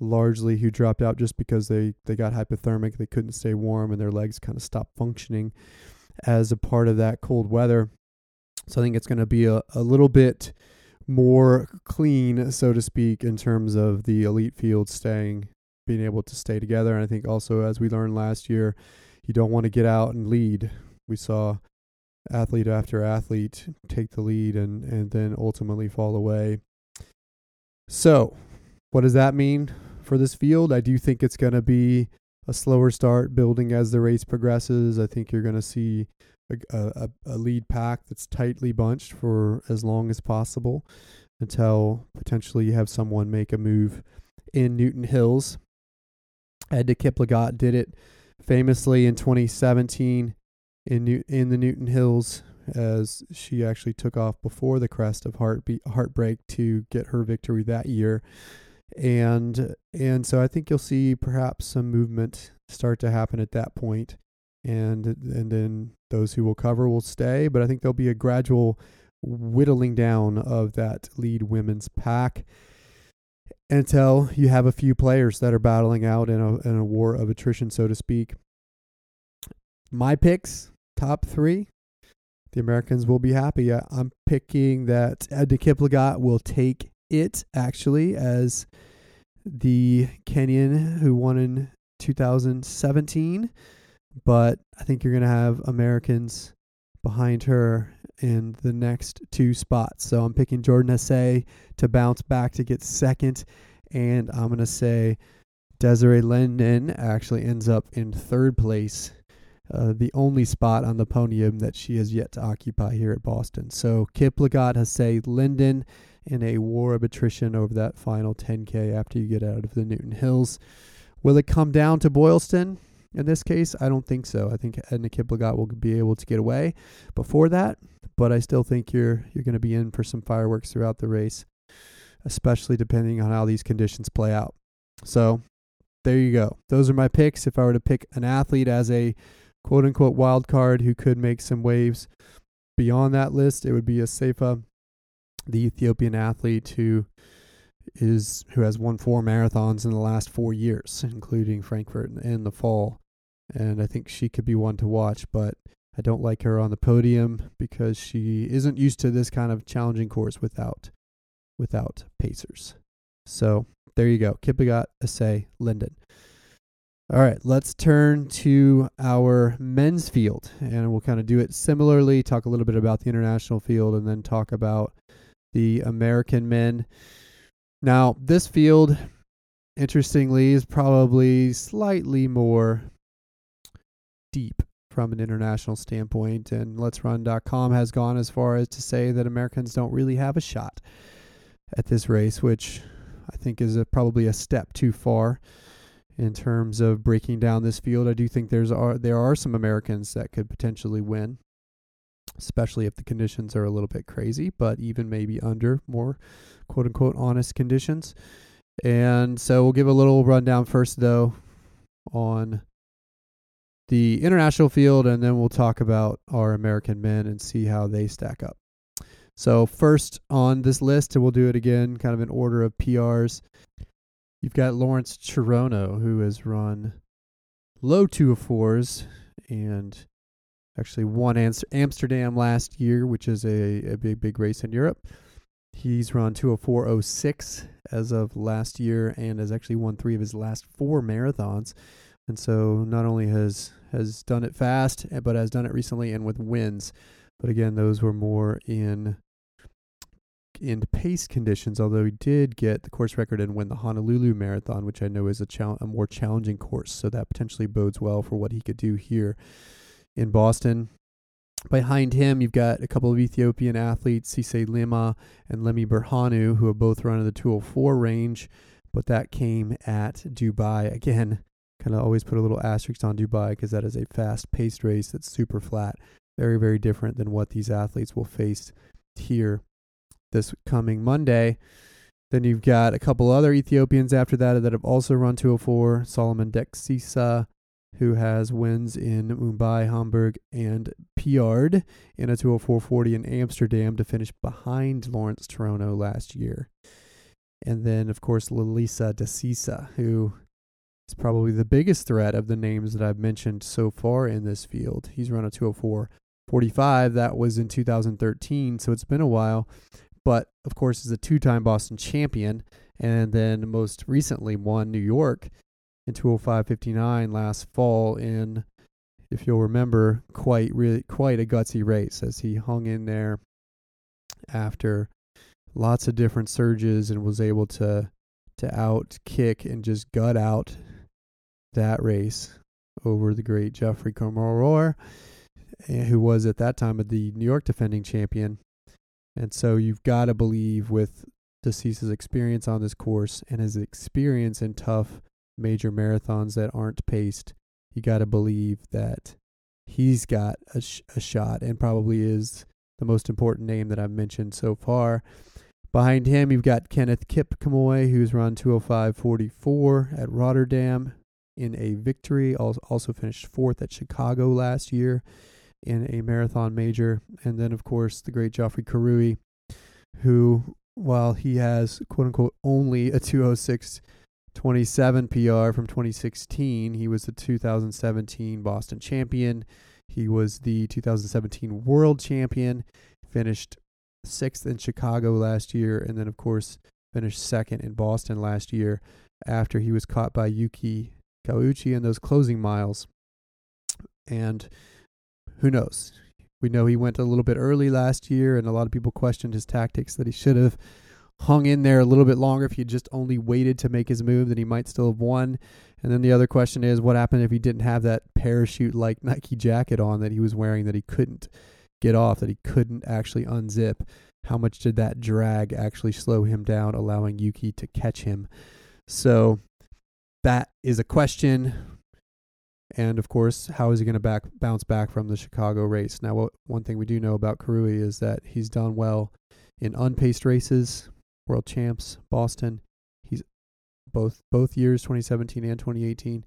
Largely, who dropped out just because they, they got hypothermic, they couldn't stay warm, and their legs kind of stopped functioning as a part of that cold weather. So I think it's going to be a, a little bit more clean, so to speak, in terms of the elite field staying, being able to stay together. And I think also, as we learned last year, you don't want to get out and lead. We saw athlete after athlete take the lead and, and then ultimately fall away. So, what does that mean for this field? I do think it's going to be a slower start building as the race progresses. I think you're going to see a, a, a lead pack that's tightly bunched for as long as possible until potentially you have someone make a move in Newton Hills. Edna Kiplagat did it famously in 2017 in New, in the Newton Hills as she actually took off before the crest of heartbeat heartbreak to get her victory that year and and so I think you'll see perhaps some movement start to happen at that point and and then those who will cover will stay. But I think there'll be a gradual whittling down of that lead women's pack until you have a few players that are battling out in a in a war of attrition, so to speak. My picks, top three. The Americans will be happy. I, am picking that Edna Kiplagat will take it actually as the Kenyan who won in 2017 but I think you're going to have Americans behind her in the next two spots. So I'm picking Jordan Hasay to bounce back to get second, and I'm going to say Desiree Linden actually ends up in third place, uh, the only spot on the podium that she has yet to occupy here at Boston. So Kiplagat, Hasay, Linden in a war of attrition over that final 10K after you get out of the Newton Hills. Will it come down to Boylston? In this case, I don't think so. I think Edna Kiplagat will be able to get away before that, but I still think you're you're going to be in for some fireworks throughout the race, especially depending on how these conditions play out. So, there you go. Those are my picks. If I were to pick an athlete as a quote unquote wild card who could make some waves beyond that list, it would be a Assefa, the Ethiopian athlete who is who has won four marathons in the last four years, including Frankfurt in the fall and I think she could be one to watch. But I don't like her on the podium because she isn't used to this kind of challenging course without without pacers. So there you go. Kiplagat, Hasay, Linden. All right, let's turn to our men's field, and we'll kind of do it similarly. Talk a little bit about the international field, and then talk about the American men. Now, this field, interestingly, is probably slightly more deep from an international standpoint. And LetsRun.com has gone as far as to say that Americans don't really have a shot at this race, which I think is a, probably a step too far. in terms of breaking down this field. I do think there's are there are some Americans that could potentially win, especially if the conditions are a little bit crazy, but even maybe under more quote unquote honest conditions. And so we'll give a little rundown first though on the international field and then we'll talk about our American men and see how they stack up. So first on this list, and we'll do it again kind of in order of PRs. You've got Lawrence Cherono, who has run low two of fours and actually won Amsterdam last year, which is a, a big, big race in Europe. He's run 204.06 as of last year and has actually won three of his last four marathons. And so not only has has done it fast, eh, but has done it recently and with wins. But again, those were more in in pace conditions, although he did get the course record and win the Honolulu Marathon, which I know is a, chal- a more challenging course. So that potentially bodes well for what he could do here in Boston. Behind him, you've got a couple of Ethiopian athletes, Sisay Lemma and Lemi Berhanu, who have both run in the 204 range, but that came at Dubai. Again, kind of always put a little asterisk on Dubai because that is a fast paced race that's super flat. Very, very different than what these athletes will face here this coming Monday. Then you've got a couple other Ethiopians after that that have also run 204. Solomon Deksisa, who has wins in Mumbai, Hamburg, and PR'd in a 204.40 in Amsterdam to finish behind Lawrence Cherono last year. And then, of course, Lelisa Desisa, who is probably the biggest threat of the names that I've mentioned so far in this field. He's run a 204.45. That was in 2013, so it's been a while but of course is a two-time Boston champion, and then most recently won New York in 205.59 last fall in, if you'll remember, quite really quite a gutsy race as he hung in there after lots of different surges and was able to to out kick and just gut out that race over the great Geoffrey Kamworor, eh, who was at that time the New York defending champion. And so you've got to believe with Desisa's experience on this course and his experience in tough major marathons that aren't paced, you got to believe that he's got a, sh- a shot and probably is the most important name that I've mentioned so far. Behind him, you've got Kenneth Kipkemoi, who's run 205.44 at Rotterdam in a victory. Also finished fourth at Chicago last year in a marathon major. And then, of course, the great Geoffrey Kirui, who, while he has quote unquote only a 206 27 PR from 2016, he was the 2017 Boston champion. He was the 2017 world champion, finished sixth in Chicago last year, and then, of course, finished second in Boston last year after he was caught by Yuki Kawauchi in those closing miles. And who knows? We know he went a little bit early last year, and a lot of people questioned his tactics that he should have hung in there a little bit longer if he just only waited to make his move, then he might still have won. And then the other question is what happened if he didn't have that parachute like Nike jacket on that he was wearing that he couldn't get off, that he couldn't actually unzip? How much did that drag actually slow him down, allowing Yuki to catch him? So that is a question. And of course, how is he going to bounce back from the Chicago race? Now, what, one thing we do know about Kirui is that he's done well in unpaced races, world champs, Boston. He's both both years, 2017 and 2018,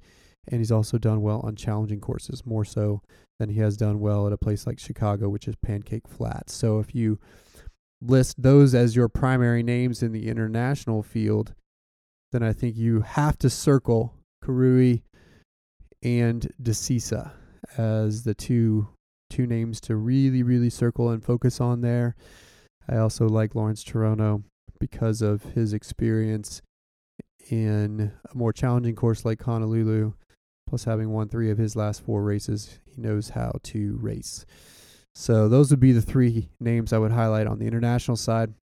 and he's also done well on challenging courses, more so than he has done well at a place like Chicago, which is pancake flat. So if you list those as your primary names in the international field, then I think you have to circle Kirui and Desisa as the two two names to really really circle and focus on there. I also like Lawrence Cherono because of his experience in a more challenging course like Honolulu, plus having won three of his last four races, he knows how to race. So those would be the three names I would highlight on the international side.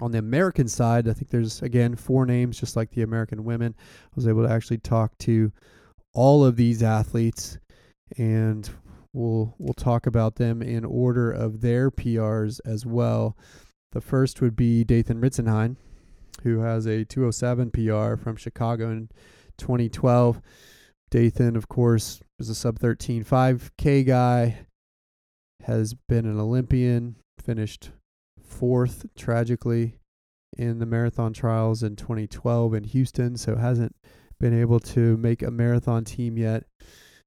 On the American side, I think there's again four names, just like the American women. I was able to actually talk to all of these athletes, and we'll we'll talk about them in order of their PRs as well. The first would be Dathan Ritzenhein, who has a 207 PR from Chicago in 2012. Dathan, of course, is a sub 13 5K guy, has been an Olympian, finished fourth tragically in the marathon trials in 2012 in Houston, so hasn't been able to make a marathon team yet.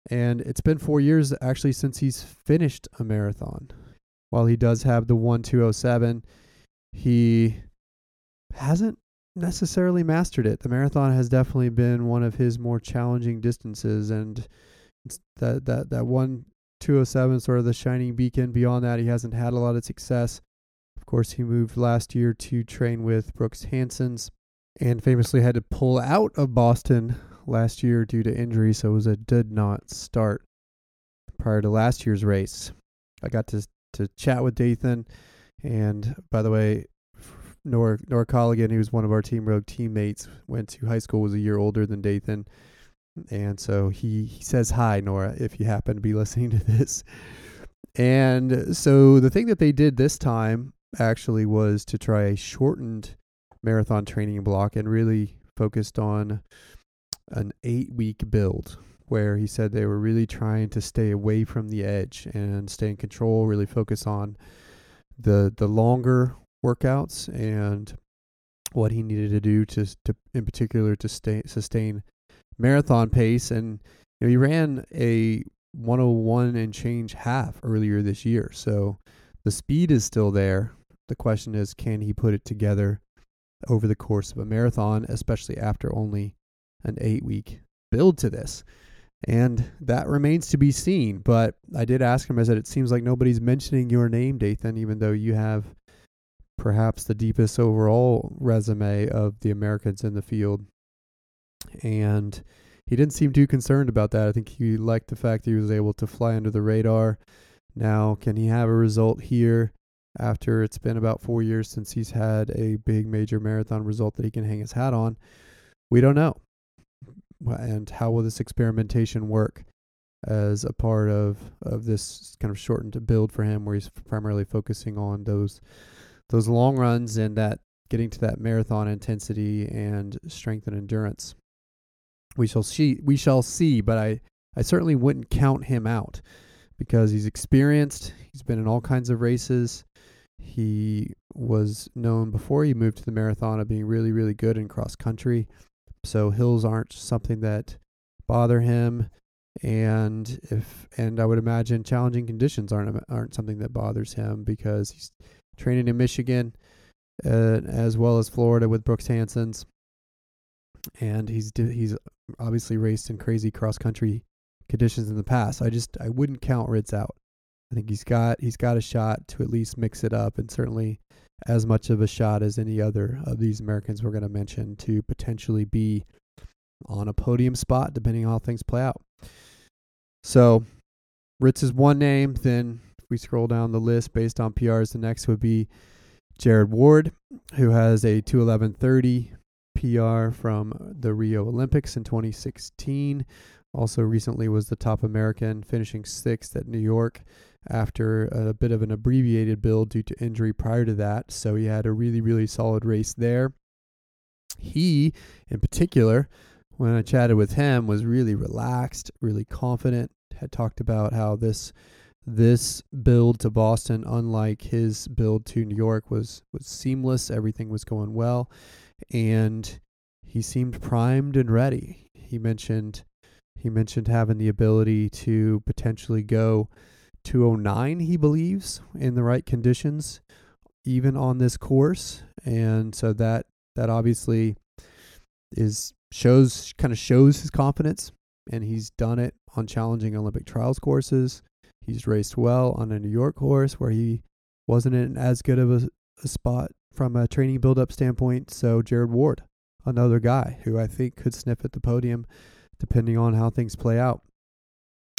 And it's been four years actually since he's finished a marathon. While he does have the 1207, he hasn't necessarily mastered it. The marathon has definitely been one of his more challenging distances, and that that that one 207 sort of the shining beacon. Beyond that, he hasn't had a lot of success. Of course, he moved last year to train with Brooks Hansons and famously had to pull out of Boston last year due to injury, so it was a did not start prior to last year's race. I got to to chat with Dathan, and by the way, Nora Nora Colligan, who was one of our Team Rogue teammates, went to high school, was a year older than Dathan, and so he, he says hi, Nora, if you happen to be listening to this. And so the thing that they did this time actually was to try a shortened marathon training block and really focused on an eight week build where he said they were really trying to stay away from the edge and stay in control, really focus on the the longer workouts and what he needed to do to, to in particular to stay sustain marathon pace and you know, he ran a 101 and change half earlier this year. So the speed is still there. The question is can he put it together over the course of a marathon, especially after only an 8 week build to this. And that remains to be seen. But I did ask him, I said, it seems like nobody's mentioning your name, Dathan, even though you have perhaps the deepest overall resume of the Americans in the field. And he didn't seem too concerned about that. I think he liked the fact that he was able to fly under the radar. Now, can he have a result here after it's been about four years since he's had a big major marathon result that he can hang his hat on? We don't know. And how will this experimentation work as a part of, of this kind of shortened build for him where he's primarily focusing on those those long runs and that getting to that marathon intensity and strength and endurance. We shall see we shall see, but I, I certainly wouldn't count him out because he's experienced, he's been in all kinds of races. He was known before he moved to the marathon of being really, really good in cross country. So hills aren't something that bother him and if and I would imagine challenging conditions aren't aren't something that bothers him because he's training in Michigan uh, as well as Florida with Brooks Hansons, and he's he's obviously raced in crazy cross country conditions in the past. I just I wouldn't count Ritz out. I think he's got he's got a shot to at least mix it up, and certainly as much of a shot as any other of these Americans we're going to mention to potentially be on a podium spot, depending on how things play out. So, Ritz is one name. Then if we scroll down the list based on PRs, the next would be Jared Ward, who has a 211.30 PR from the Rio Olympics in 2016. Also, recently was the top American, finishing sixth at New York after a bit of an abbreviated build due to injury prior to that. So he had a really, really solid race there. He, in particular, when I chatted with him, was really relaxed, really confident, had talked about how this this build to Boston, unlike his build to New York, was was seamless. Everything was going well, and he seemed primed and ready. He mentioned he mentioned having the ability to potentially go 209. He believes in the right conditions, even on this course, and so that that obviously is shows kind of shows his confidence, and he's done it on challenging Olympic trials courses He's raced well on a New York horse where he wasn't in as good of a, a spot from a training build up standpoint. So, Jared Ward, another guy who I think could sniff at the podium depending on how things play out.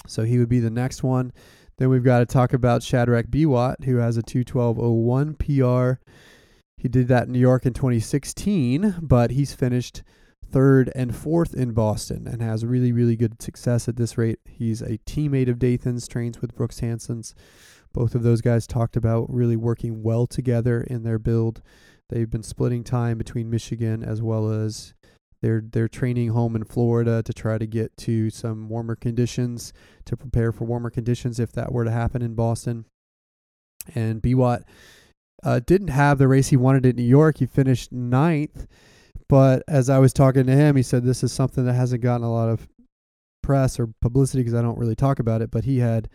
So, he would be the next one. Then we've got to talk about Shadrach Biwott, who has a 212.01 PR. He did that in New York in 2016, but he's finished third and fourth in Boston and has really, really good success at this rate. He's a teammate of Dathan's, trains with Brooks Hansons. Both of those guys talked about really working well together in their build. They've been splitting time between Michigan as well as They're they're training home in Florida to try to get to some warmer conditions to prepare for warmer conditions if that were to happen in Boston. And Biwott uh, didn't have the race he wanted in New York. He finished ninth, but as I was talking to him, he said this is something that hasn't gotten a lot of press or publicity because I don't really talk about it. But he had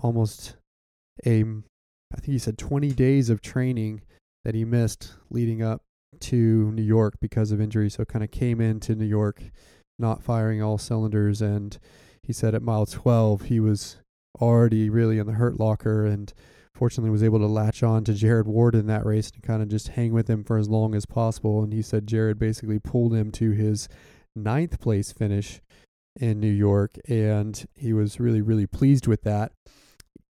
almost a, I think he said 20 days of training that he missed leading up to New York because of injury. So kind of came into New York not firing all cylinders. And he said at mile 12, he was already really in the hurt locker and fortunately was able to latch on to Jared Ward in that race and kind of just hang with him for as long as possible. And he said Jared basically pulled him to his ninth place finish in New York. And he was really, really pleased with that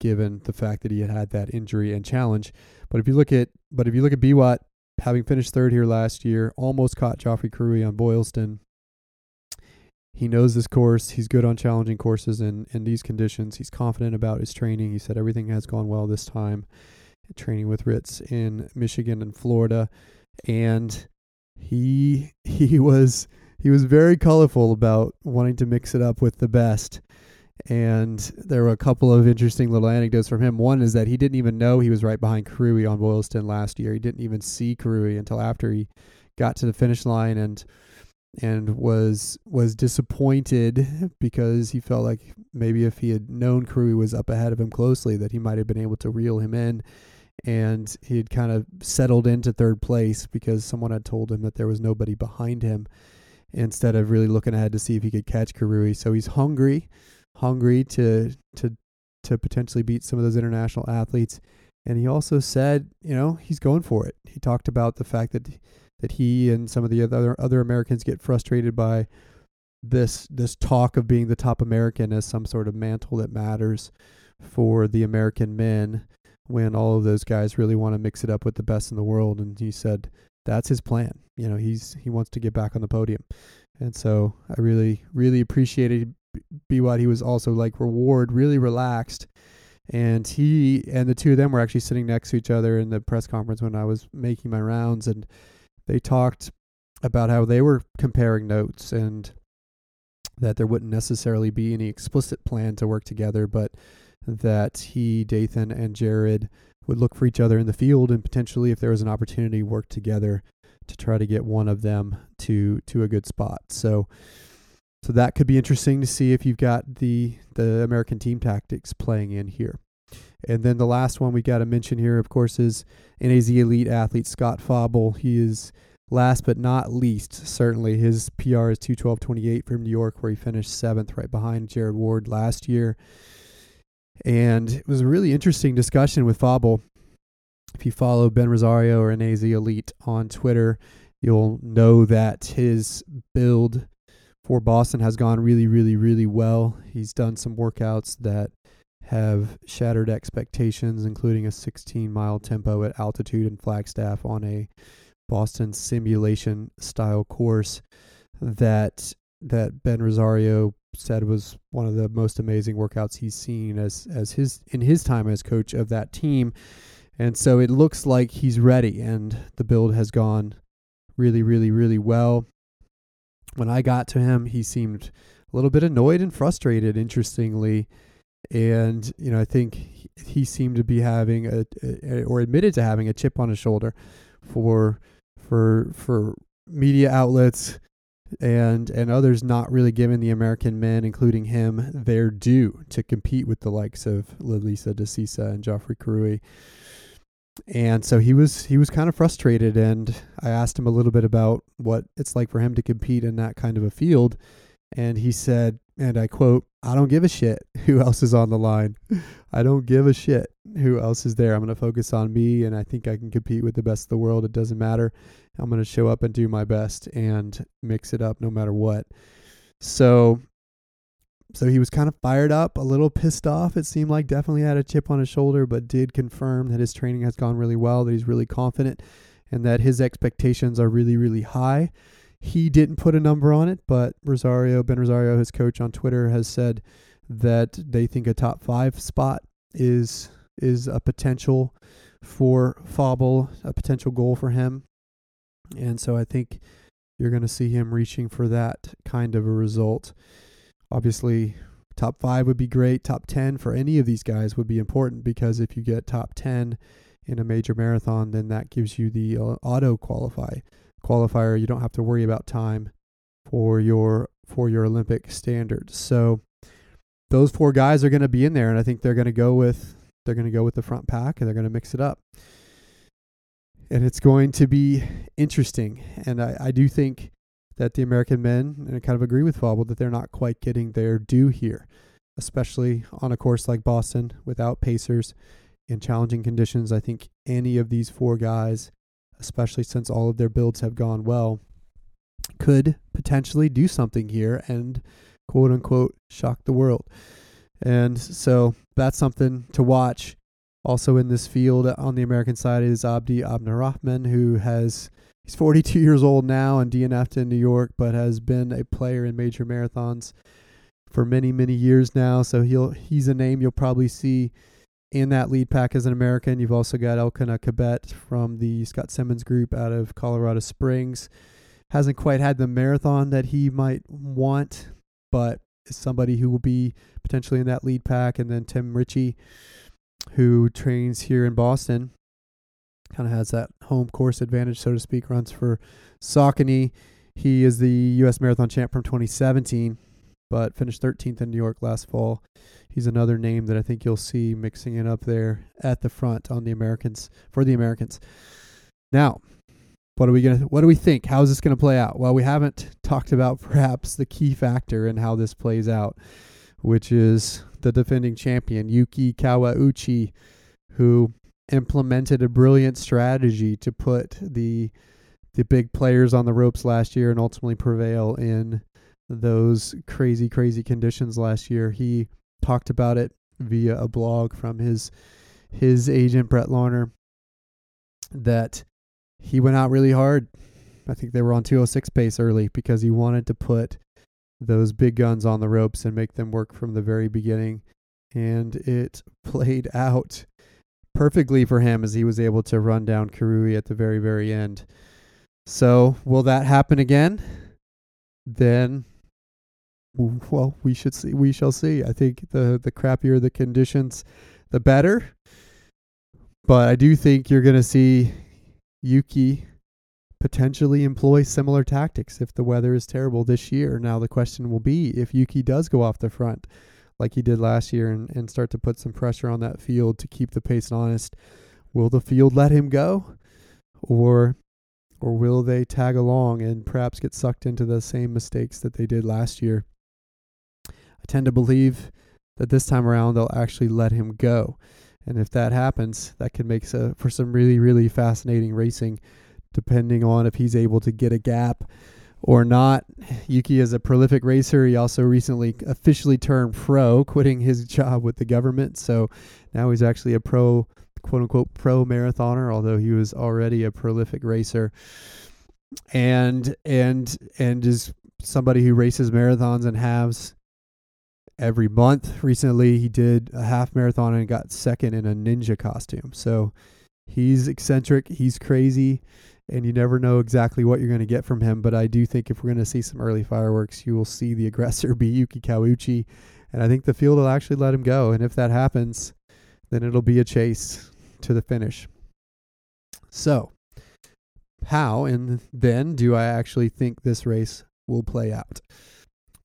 given the fact that he had had that injury and challenge. But if you look at, but if you look at Biwott having finished third here last year, almost caught Geoffrey Kirui on Boylston. He knows this course. He's good on challenging courses in, in these conditions. He's confident about his training. He said everything has gone well this time. Training with Ritz in Michigan and Florida. And he he was he was very colorful about wanting to mix it up with the best. And there were a couple of interesting little anecdotes from him. One is that he didn't even know he was right behind Kirui on Boylston last year. He didn't even see Kirui until after he got to the finish line and and was was disappointed because he felt like maybe if he had known Kirui was up ahead of him closely that he might have been able to reel him in and he had kind of settled into third place because someone had told him that there was nobody behind him instead of really looking ahead to see if he could catch Kirui. So he's hungry hungry to to to potentially beat some of those international athletes. And he also said, you know, he's going for it. He talked about the fact that that he and some of the other other Americans get frustrated by this this talk of being the top American as some sort of mantle that matters for the American men when all of those guys really want to mix it up with the best in the world and he said that's his plan. You know, he's he wants to get back on the podium. And so I really really appreciated He was also like reward, really relaxed. And he and the two of them were actually sitting next to each other in the press conference when I was making my rounds, and they talked about how they were comparing notes and that there wouldn't necessarily be any explicit plan to work together, but that he, Dathan, and Jared would look for each other in the field and potentially, if there was an opportunity, work together to try to get one of them to to a good spot. So so that could be interesting to see if you've got the the American team tactics playing in here. And then the last one we got to mention here, of course, is NAZ elite athlete Scott Fauble. He is last but not least, certainly his PR is 212.28 from New York, where he finished seventh, right behind Jared Ward last year. And it was a really interesting discussion with Fauble. If you follow Ben Rosario or NAZ Elite on Twitter, you'll know that his build for Boston has gone really, really, really well. He's done some workouts that have shattered expectations, including a 16 mile tempo at altitude in Flagstaff on a Boston simulation style course that that Ben Rosario said was one of the most amazing workouts he's seen as as his in his time as coach of that team. And so it looks like he's ready and the build has gone really really really well when I got to him, he seemed a little bit annoyed and frustrated, interestingly. And, you know, I think he seemed to be having a, a, or admitted to having a chip on his shoulder for for for media outlets and and others not really giving the American men, including him, their due to compete with the likes of Lelisa Desisa and Geoffrey Kirui and so he was he was kind of frustrated and i asked him a little bit about what it's like for him to compete in that kind of a field and he said and i quote i don't give a shit who else is on the line. I don't give a shit who else is there. I'm going to focus on me and i think i can compete with the best of the world. It doesn't matter. I'm going to show up and do my best and mix it up no matter what. So so he was kind of fired up, a little pissed off. It seemed like definitely had a chip on his shoulder, but did confirm that his training has gone really well, that he's really confident, and that his expectations are really, really high. He didn't put a number on it, but Rosario, Ben Rosario, his coach on Twitter, has said that they think a top five spot is is a potential for Fauble, a potential goal for him. And so I think you're going to see him reaching for that kind of a result. Obviously, top five would be great. Top 10 for any of these guys would be important because if you get top 10 in a major marathon, then that gives you the uh, auto qualify qualifier. You don't have to worry about time for your for your Olympic standards. So those four guys are going to be in there, and I think they're going to go with they're going to go with the front pack, and they're going to mix it up. And it's going to be interesting. And I, I do think that the American men, and I kind of agree with Fauble, that they're not quite getting their due here, especially on a course like Boston without pacers in challenging conditions. I think any of these four guys, especially since all of their builds have gone well, could potentially do something here and quote unquote shock the world. And so that's something to watch. Also in this field on the American side is Abdi Abdirahman, who has he's 42 years old now and DNF'd in New York, but has been a player in major marathons for many many years now. So he'll he's a name you'll probably see in that lead pack as an American. You've also got Elkanah Kibet from the Scott Simmons group out of Colorado Springs. Hasn't quite had the marathon that he might want, but is somebody who will be potentially in that lead pack. And then Tim Ritchie, who trains here in Boston, kind of has that home course advantage, so to speak, runs for Saucony. He is the U.S. Marathon champ from 2017, but finished 13th in New York last fall. He's another name that I think you'll see mixing it up there at the front on the Americans for the Americans. Now, what are we gonna? What do we think? How is this gonna play out? Well, we haven't talked about perhaps the key factor in how this plays out, which is the defending champion Yuki Kawauchi, who implemented a brilliant strategy to put the the big players on the ropes last year and ultimately prevail in those crazy crazy conditions last year. He talked about it via a blog from his his agent Brett Larner that he went out really hard. I think they were on 206 pace early because he wanted to put those big guns on the ropes and make them work from the very beginning. And it played out perfectly for him as he was able to run down Kirui at the very, very end. So, will that happen again? Then, well, we should see. We shall see. I think the the crappier the conditions, the better. But I do think you're going to see Yuki potentially employ similar tactics if the weather is terrible this year. Now, the question will be if Yuki does go off the front like he did last year and, and start to put some pressure on that field to keep the pace honest, will the field let him go? Or or will they tag along and perhaps get sucked into the same mistakes that they did last year? I tend to believe that this time around they'll actually let him go. And if that happens, that could make so, uh, for some really, really fascinating racing, depending on if he's able to get a gap or not. Yuki is a prolific racer. He also recently officially turned pro, quitting his job with the government. So now he's actually a pro, quote unquote, pro marathoner, although he was already a prolific racer. And and and is somebody who races marathons and halves every month. Recently, he did a half marathon and got second in a ninja costume. So he's eccentric, he's crazy, and you never know exactly what you're going to get from him. But I do think if we're going to see some early fireworks, you will see the aggressor be Yuki Kawauchi. And I think the field will actually let him go. And if that happens, then it'll be a chase to the finish. So, how and then do I actually think this race will play out?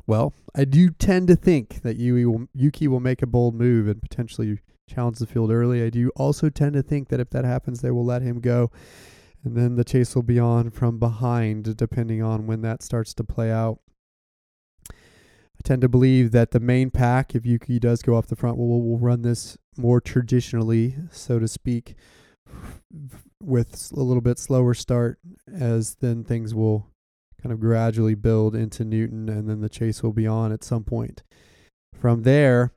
Well, I do tend to think that Yuki will, Yuki will make a bold move and potentially challenge the field early. I do also tend to think that if that happens, they will let him go. And then the chase will be on from behind, depending on when that starts to play out. I tend to believe that the main pack, if Yuki does go off the front, will will run this more traditionally, so to speak, with a little bit slower start, as then things will kind of gradually build into Newton, and then the chase will be on at some point. From there,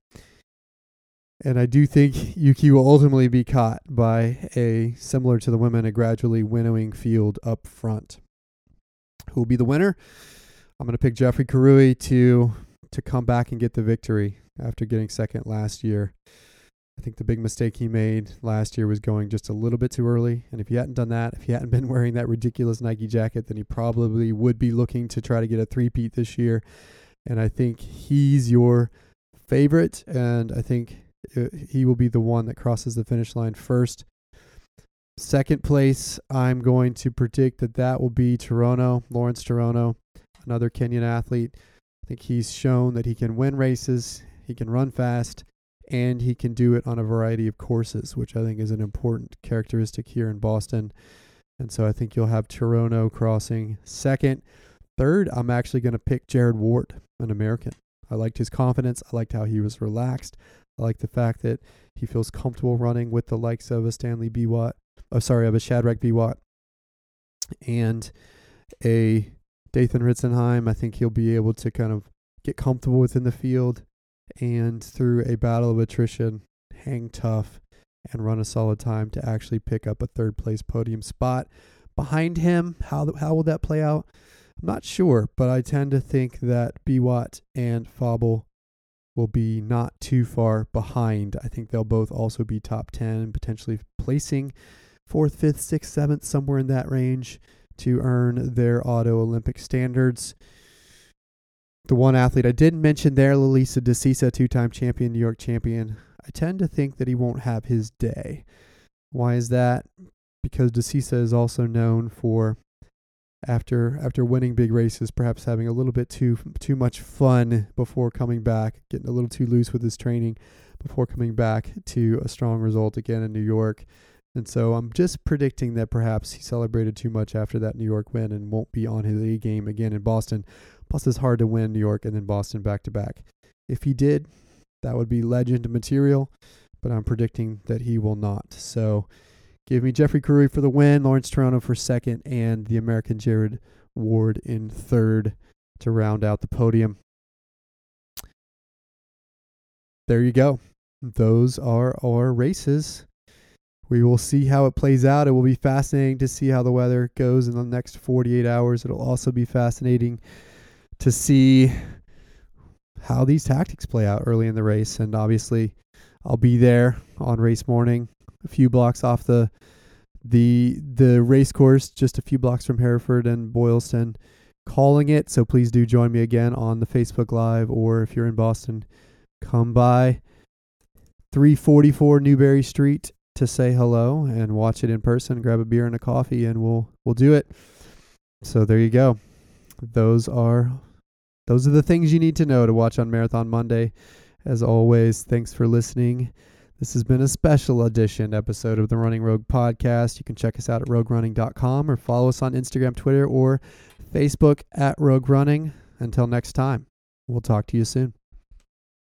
and I do think Yuki will ultimately be caught by a similar to the women, a gradually winnowing field up front. Who will be the winner? I'm going to pick Geoffrey Kirui to to come back and get the victory after getting second last year. I think the big mistake he made last year was going just a little bit too early. And if he hadn't done that, if he hadn't been wearing that ridiculous Nike jacket, then he probably would be looking to try to get a three-peat this year. And I think he's your favorite. And I think uh, he will be the one that crosses the finish line first. Second place, I'm going to predict that that will be Toronto, Lawrence Cherono, another Kenyan athlete. I think he's shown that he can win races, he can run fast, and he can do it on a variety of courses, which I think is an important characteristic here in Boston. And so I think you'll have Cherono crossing second. Third, I'm actually going to pick Jared Ward, an American. I liked his confidence. I liked how he was relaxed. I like the fact that he feels comfortable running with the likes of a Stanley Biwott, oh sorry, of a Shadrach Biwott and a Dathan Ritzenheim. I think he'll be able to kind of get comfortable within the field and through a battle of attrition, hang tough and run a solid time to actually pick up a third place podium spot. Behind him, how how will that play out? I'm not sure, but I tend to think that Biwott and Fauble will be not too far behind. I think they'll both also be top 10, potentially placing fourth, fifth, sixth, seventh, somewhere in that range to earn their auto Olympic standards. The one athlete I didn't mention there, Lelisa Desisa, two time champion, New York champion. I tend to think that he won't have his day. Why is that? Because Desisa is also known for after after winning big races, perhaps having a little bit too too much fun before coming back, getting a little too loose with his training before coming back to a strong result again in New York. And so I'm just predicting that perhaps he celebrated too much after that New York win and won't be on his A game again in Boston. Plus, it's hard to win New York and then Boston back to back. If he did, that would be legend material, but I'm predicting that he will not. So give me Geoffrey Kirui for the win, Lawrence Cherono for second, and the American Jared Ward in third to round out the podium. There you go. Those are our races. We will see how it plays out. It will be fascinating to see how the weather goes in the next 48 hours. It'll also be fascinating to see how these tactics play out early in the race. And obviously, I'll be there on race morning, a few blocks off the the the race course, just a few blocks from Hereford and Boylston, calling it. So please do join me again on the Facebook Live, or if you're in Boston, come by 344 Newbury Street to say hello and watch it in person. Grab a beer and a coffee, and we'll we'll do it. So there you go. Those are those are the things you need to know to watch on Marathon Monday. As always, thanks for listening. This has been a special edition episode of the Running Rogue podcast. You can check us out at roguerunning.com or follow us on Instagram, Twitter, or Facebook at Rogue Running. Until next time, we'll talk to you soon.